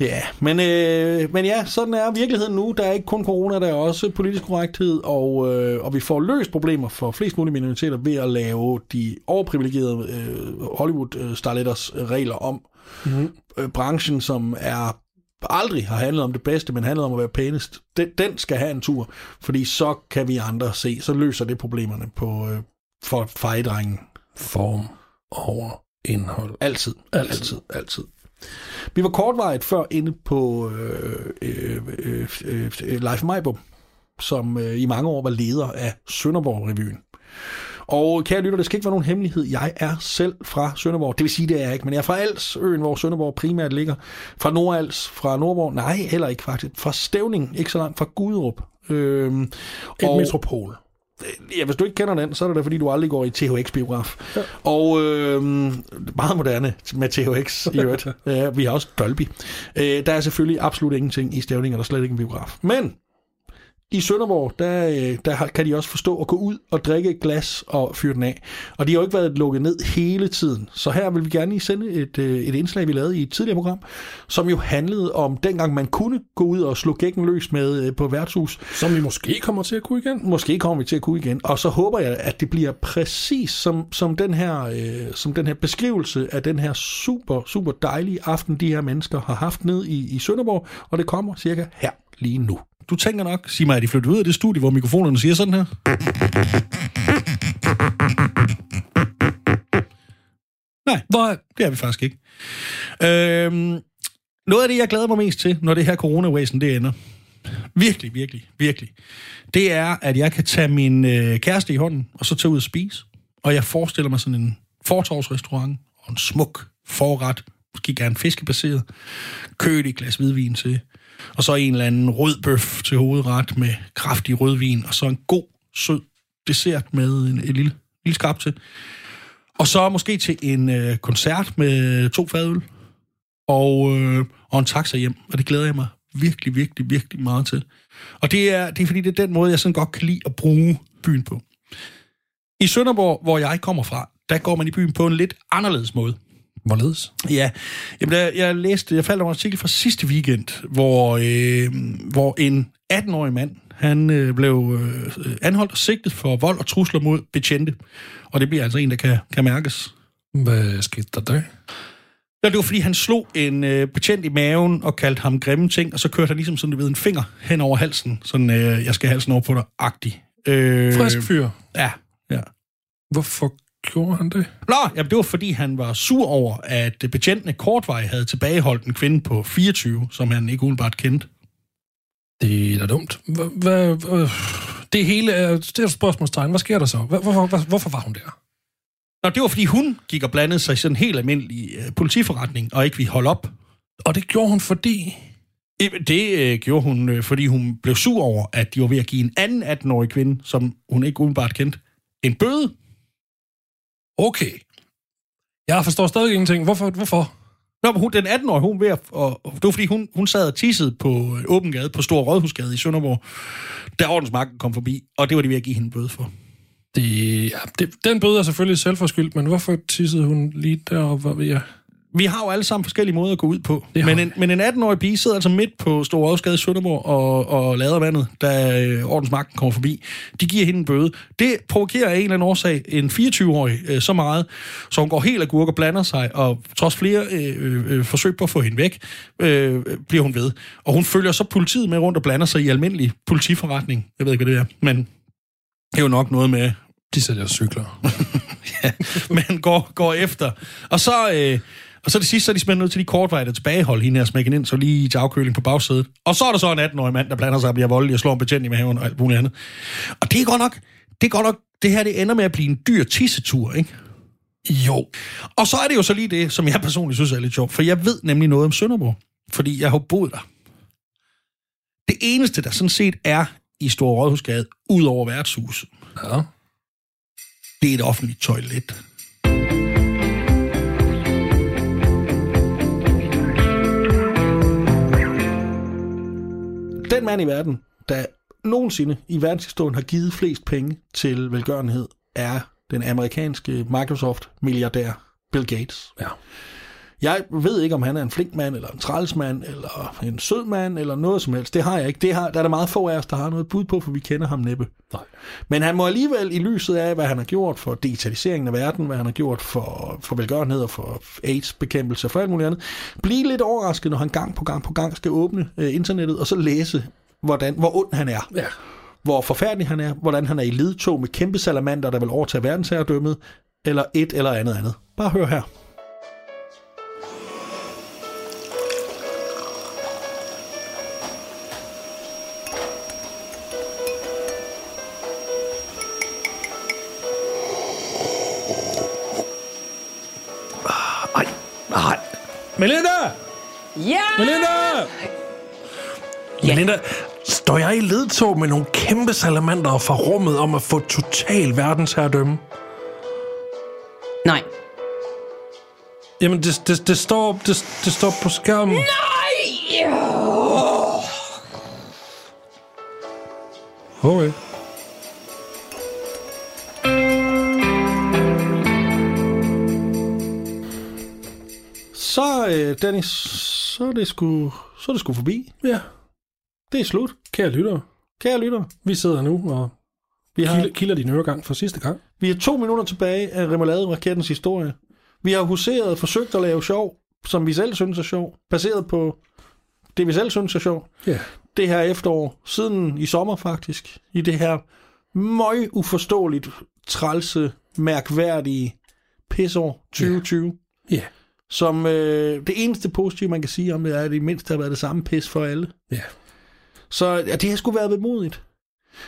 Ja, men, øh, men ja, sådan er virkeligheden nu. Der er ikke kun corona, der er også politisk korrekthed, og, øh, og vi får løst problemer for flest mulige minoriteter ved at lave de overprivilegerede øh, Hollywood-starletters regler om. Mm-hmm. Øh, branchen, som er aldrig har handlet om det bedste, men handlet om at være pænest, den, den skal have en tur, fordi så kan vi andre se, så løser det problemerne på, øh, for fejedrengen. Form over indhold. Altid, altid, altid, altid. Vi var kortvarigt før inde på øh, øh, øh, øh, Leif Majbo, som øh, i mange år var leder af Sønderborg-revyen. Og kære lytter, det skal ikke være nogen hemmelighed. Jeg er selv fra Sønderborg. Det vil sige, det er jeg ikke, men jeg er fra Als, øen, hvor Sønderborg primært ligger. Fra Nordals, fra Nordborg, nej, heller ikke faktisk. Fra Stævning, ikke så langt fra Gudrup. Øhm, Et metropol. Ja, hvis du ikke kender den, så er det da, fordi du aldrig går i THX-biograf. Ja. Og øh, meget moderne med THX i øvrigt. (laughs) ja, vi har også Dolby. Øh, der er selvfølgelig absolut ingenting i Stævning, og der er slet ikke en biograf. Men i Sønderborg, der, øh, der kan de også forstå at gå ud og drikke et glas og fyre den af. Og de har jo ikke været lukket ned hele tiden. Så her vil vi gerne lige sende et, øh, et indslag, vi lavede i et tidligere program, som jo handlede om dengang man kunne gå ud og slå gækken løs med øh, på værtshus. Som vi måske kommer til at kunne igen. Måske kommer vi til at kunne igen. Og så håber jeg, at det bliver præcis som, som, den her, øh, som den her beskrivelse af den her super, super dejlige aften, de her mennesker har haft ned i, i Sønderborg. Og det kommer cirka her lige nu. Du tænker nok, sig mig, at de flyttet ud af det studie, hvor mikrofonerne siger sådan her? Nej, Hvor, det er vi faktisk ikke. Øhm, noget af det, jeg glæder mig mest til, når det her corona det ender, virkelig, virkelig, virkelig, det er, at jeg kan tage min øh, kæreste i hånden, og så tage ud og spise. Og jeg forestiller mig sådan en fortorvsrestaurant, og en smuk forret, måske gerne fiskebaseret, køligt glas hvidvin til, og så en eller anden rød bøf til hovedret med kraftig rødvin, og så en god, sød dessert med en, en lille, lille skrab til. Og så måske til en øh, koncert med to fadøl og, øh, og en taxa hjem. Og det glæder jeg mig virkelig, virkelig, virkelig meget til. Og det er, det er fordi, det er den måde, jeg sådan godt kan lide at bruge byen på. I Sønderborg, hvor jeg kommer fra, der går man i byen på en lidt anderledes måde hvorledes? Ja, Jamen, der, jeg læste, jeg faldt over en artikel fra sidste weekend, hvor, øh, hvor en 18-årig mand, han øh, blev øh, anholdt og sigtet for vold og trusler mod betjente. Og det bliver altså en, der kan, kan mærkes Hvad skete der der? Ja, det var fordi, han slog en øh, betjent i maven og kaldte ham grimme ting, og så kørte han ligesom sådan, du ved, en finger hen over halsen. Sådan, øh, jeg skal halsen over på dig, agtig. Øh, Frisk fyr. Ja, ja. Hvorfor gjorde han det? Nå, jamen, det var fordi, han var sur over, at betjentene kortvej havde tilbageholdt en kvinde på 24, som han ikke umiddelbart kendte. Det er da dumt. Hvad, det hele er, det er et spørgsmålstegn. Hvad sker der så? Hvorfor, hvorfor var hun der? Nå, det var fordi, hun gik og blandede sig i sådan en helt almindelig øh, politiforretning, og ikke vi holde op. Og det gjorde hun, fordi... Det øh, gjorde hun, øh, fordi hun blev sur over, at de var ved at give en anden 18-årig kvinde, som hun ikke umiddelbart kendte, en bøde. Okay. Jeg forstår stadig ingenting. Hvorfor? Hvorfor? Nå, men hun, den 18-årige, hun var ved at, og, og det var fordi, hun, hun sad og tissede på øh, åben gade, på Stor Rådhusgade i Sønderborg, da ordensmagten kom forbi, og det var de ved at give hende en bøde for. Det, ja, det, den bøde er selvfølgelig selvforskyldt, men hvorfor tissede hun lige deroppe? Ja. Vi har jo alle sammen forskellige måder at gå ud på. Men vi. en, men en 18-årig pige sidder altså midt på Stor Rådhusgade i Sønderborg og, og lader vandet, da øh, ordensmagten kommer forbi. De giver hende en bøde. Det provokerer af en eller anden årsag en 24-årig øh, så meget, så hun går helt agurk og blander sig, og trods flere øh, øh, forsøg på at få hende væk, øh, bliver hun ved. Og hun følger så politiet med rundt og blander sig i almindelig politiforretning. Jeg ved ikke, hvad det er, men det er jo nok noget med, De sælger cykler. (laughs) men går, går efter. Og så, øh, og så det sidste, så er de simpelthen nødt til de kortveje, der tilbageholde hende her smækken ind, så lige til afkøling på bagsædet. Og så er der så en 18-årig mand, der blander sig og bliver voldelig og slår en betjent i maven og alt muligt andet. Og det er godt nok, det er godt nok, det her det ender med at blive en dyr tissetur, ikke? Jo. Og så er det jo så lige det, som jeg personligt synes er lidt sjovt, for jeg ved nemlig noget om Sønderborg, fordi jeg har boet der. Det eneste, der sådan set er i Store Rådhusgade, ud over værtshuset, Ja. det er et offentligt toilet. Den mand i verden, der nogensinde i verdenshistorien har givet flest penge til velgørenhed, er den amerikanske Microsoft-milliardær Bill Gates. Ja. Jeg ved ikke, om han er en flink mand, eller en trælsmand, eller en sød mand, eller noget som helst. Det har jeg ikke. Det har, der er der meget få af os, der har noget bud på, for vi kender ham næppe. Nej. Men han må alligevel i lyset af, hvad han har gjort for digitaliseringen af verden, hvad han har gjort for, for velgørenhed og for AIDS-bekæmpelse og for alt muligt andet, blive lidt overrasket, når han gang på gang på gang skal åbne øh, internettet og så læse, hvordan, hvor ond han er. Ja. Hvor forfærdelig han er, hvordan han er i ledtog med kæmpe salamander, der vil overtage verdensherredømmet, eller et eller andet andet. Bare hør her. Ja! Melinda! Melinda, står jeg i ledtog med nogle kæmpe salamander fra rummet om at få total verdensherredømme? Nej. Jamen, det, det, det, står, det, det står på skærmen. Nej! Okay. Så, øh, Dennis, så er det sgu, så er det sgu forbi. Ja, Det er slut. kære lyttere. Kære lytter, Vi sidder nu og vi har, kilder, kilder din øregang for sidste gang. vi har to minutter tilbage af Remoulade-rakettens historie. Vi har huseret forsøgt at lave sjov, som vi selv synes er sjov, baseret på det, vi selv synes er sjov. Ja. Det her efterår, siden i sommer faktisk, i det her møg uforståeligt, trælse, mærkværdige pisår 2020. Ja. Som øh, det eneste positive, man kan sige om det, er, at det mindst har været det samme pis for alle. Ja. Så ja, det har sgu været vemodigt.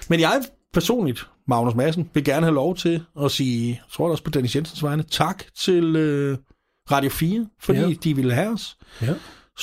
Men jeg personligt, Magnus Madsen, vil gerne have lov til at sige, jeg tror også på Dennis Jensens vegne, tak til øh, Radio 4, fordi ja. de ville have os. Ja.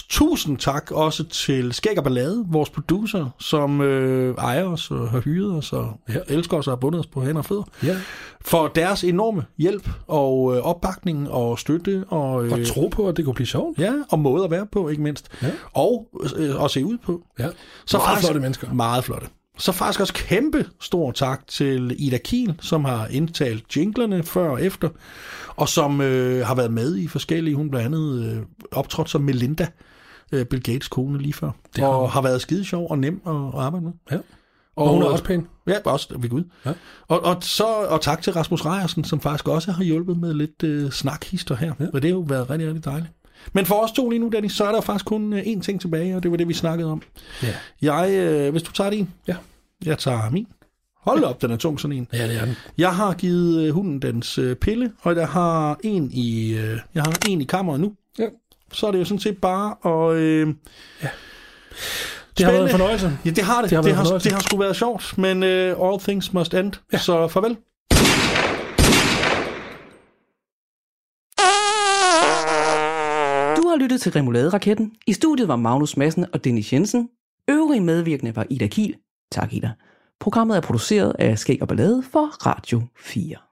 Tusind tak også til Skæg og Ballade, vores producer, som øh, ejer os og har hyret os og elsker os og har bundet os på hænder og fødder. Ja. For deres enorme hjælp og øh, opbakning og støtte og, øh, Og tro på, at det kunne blive sjovt. ja, og måde at være på, ikke mindst. Ja. Og øh, at se ud på. Ja. Så Meget faktisk, flotte mennesker. Meget flotte. Så faktisk også kæmpe stor tak til Ida Kiel, som har indtalt jinglerne før og efter, og som øh, har været med i forskellige, hun blandt andet øh, optrådt som Melinda, øh, Bill Gates kone lige før, Det har og hun. har været skide sjov og nem at, at arbejde med. Ja. Og hun er også pæn. Ja, også ved Gud. Ja. Og, og, så, og tak til Rasmus Rejersen, som faktisk også har hjulpet med lidt øh, snakhister her. Ja. Og det har jo været rigtig, rigtig dejligt. Men for os to lige nu, Dennis, så er der faktisk kun øh, én ting tilbage, og det var det, vi snakkede om. Ja. Jeg, øh, hvis du tager din. Ja. Jeg tager min. Hold op, den er tung sådan en. Ja, det er den. Jeg har givet øh, hunden dens øh, pille, og jeg har en i, øh, jeg har en i kammeret nu. Ja. Så er det jo sådan set bare at... Øh, Det har været en fornøjelse. Ja, det har det. Det har Det har, det har sgu været sjovt, men uh, all things must end. Ja. Så farvel. Du har lyttet til Remoulade-raketten. I studiet var Magnus Madsen og Dennis Jensen. Øvrige medvirkende var Ida Kiel. Tak, Ida. Programmet er produceret af Skæg og Ballade for Radio 4.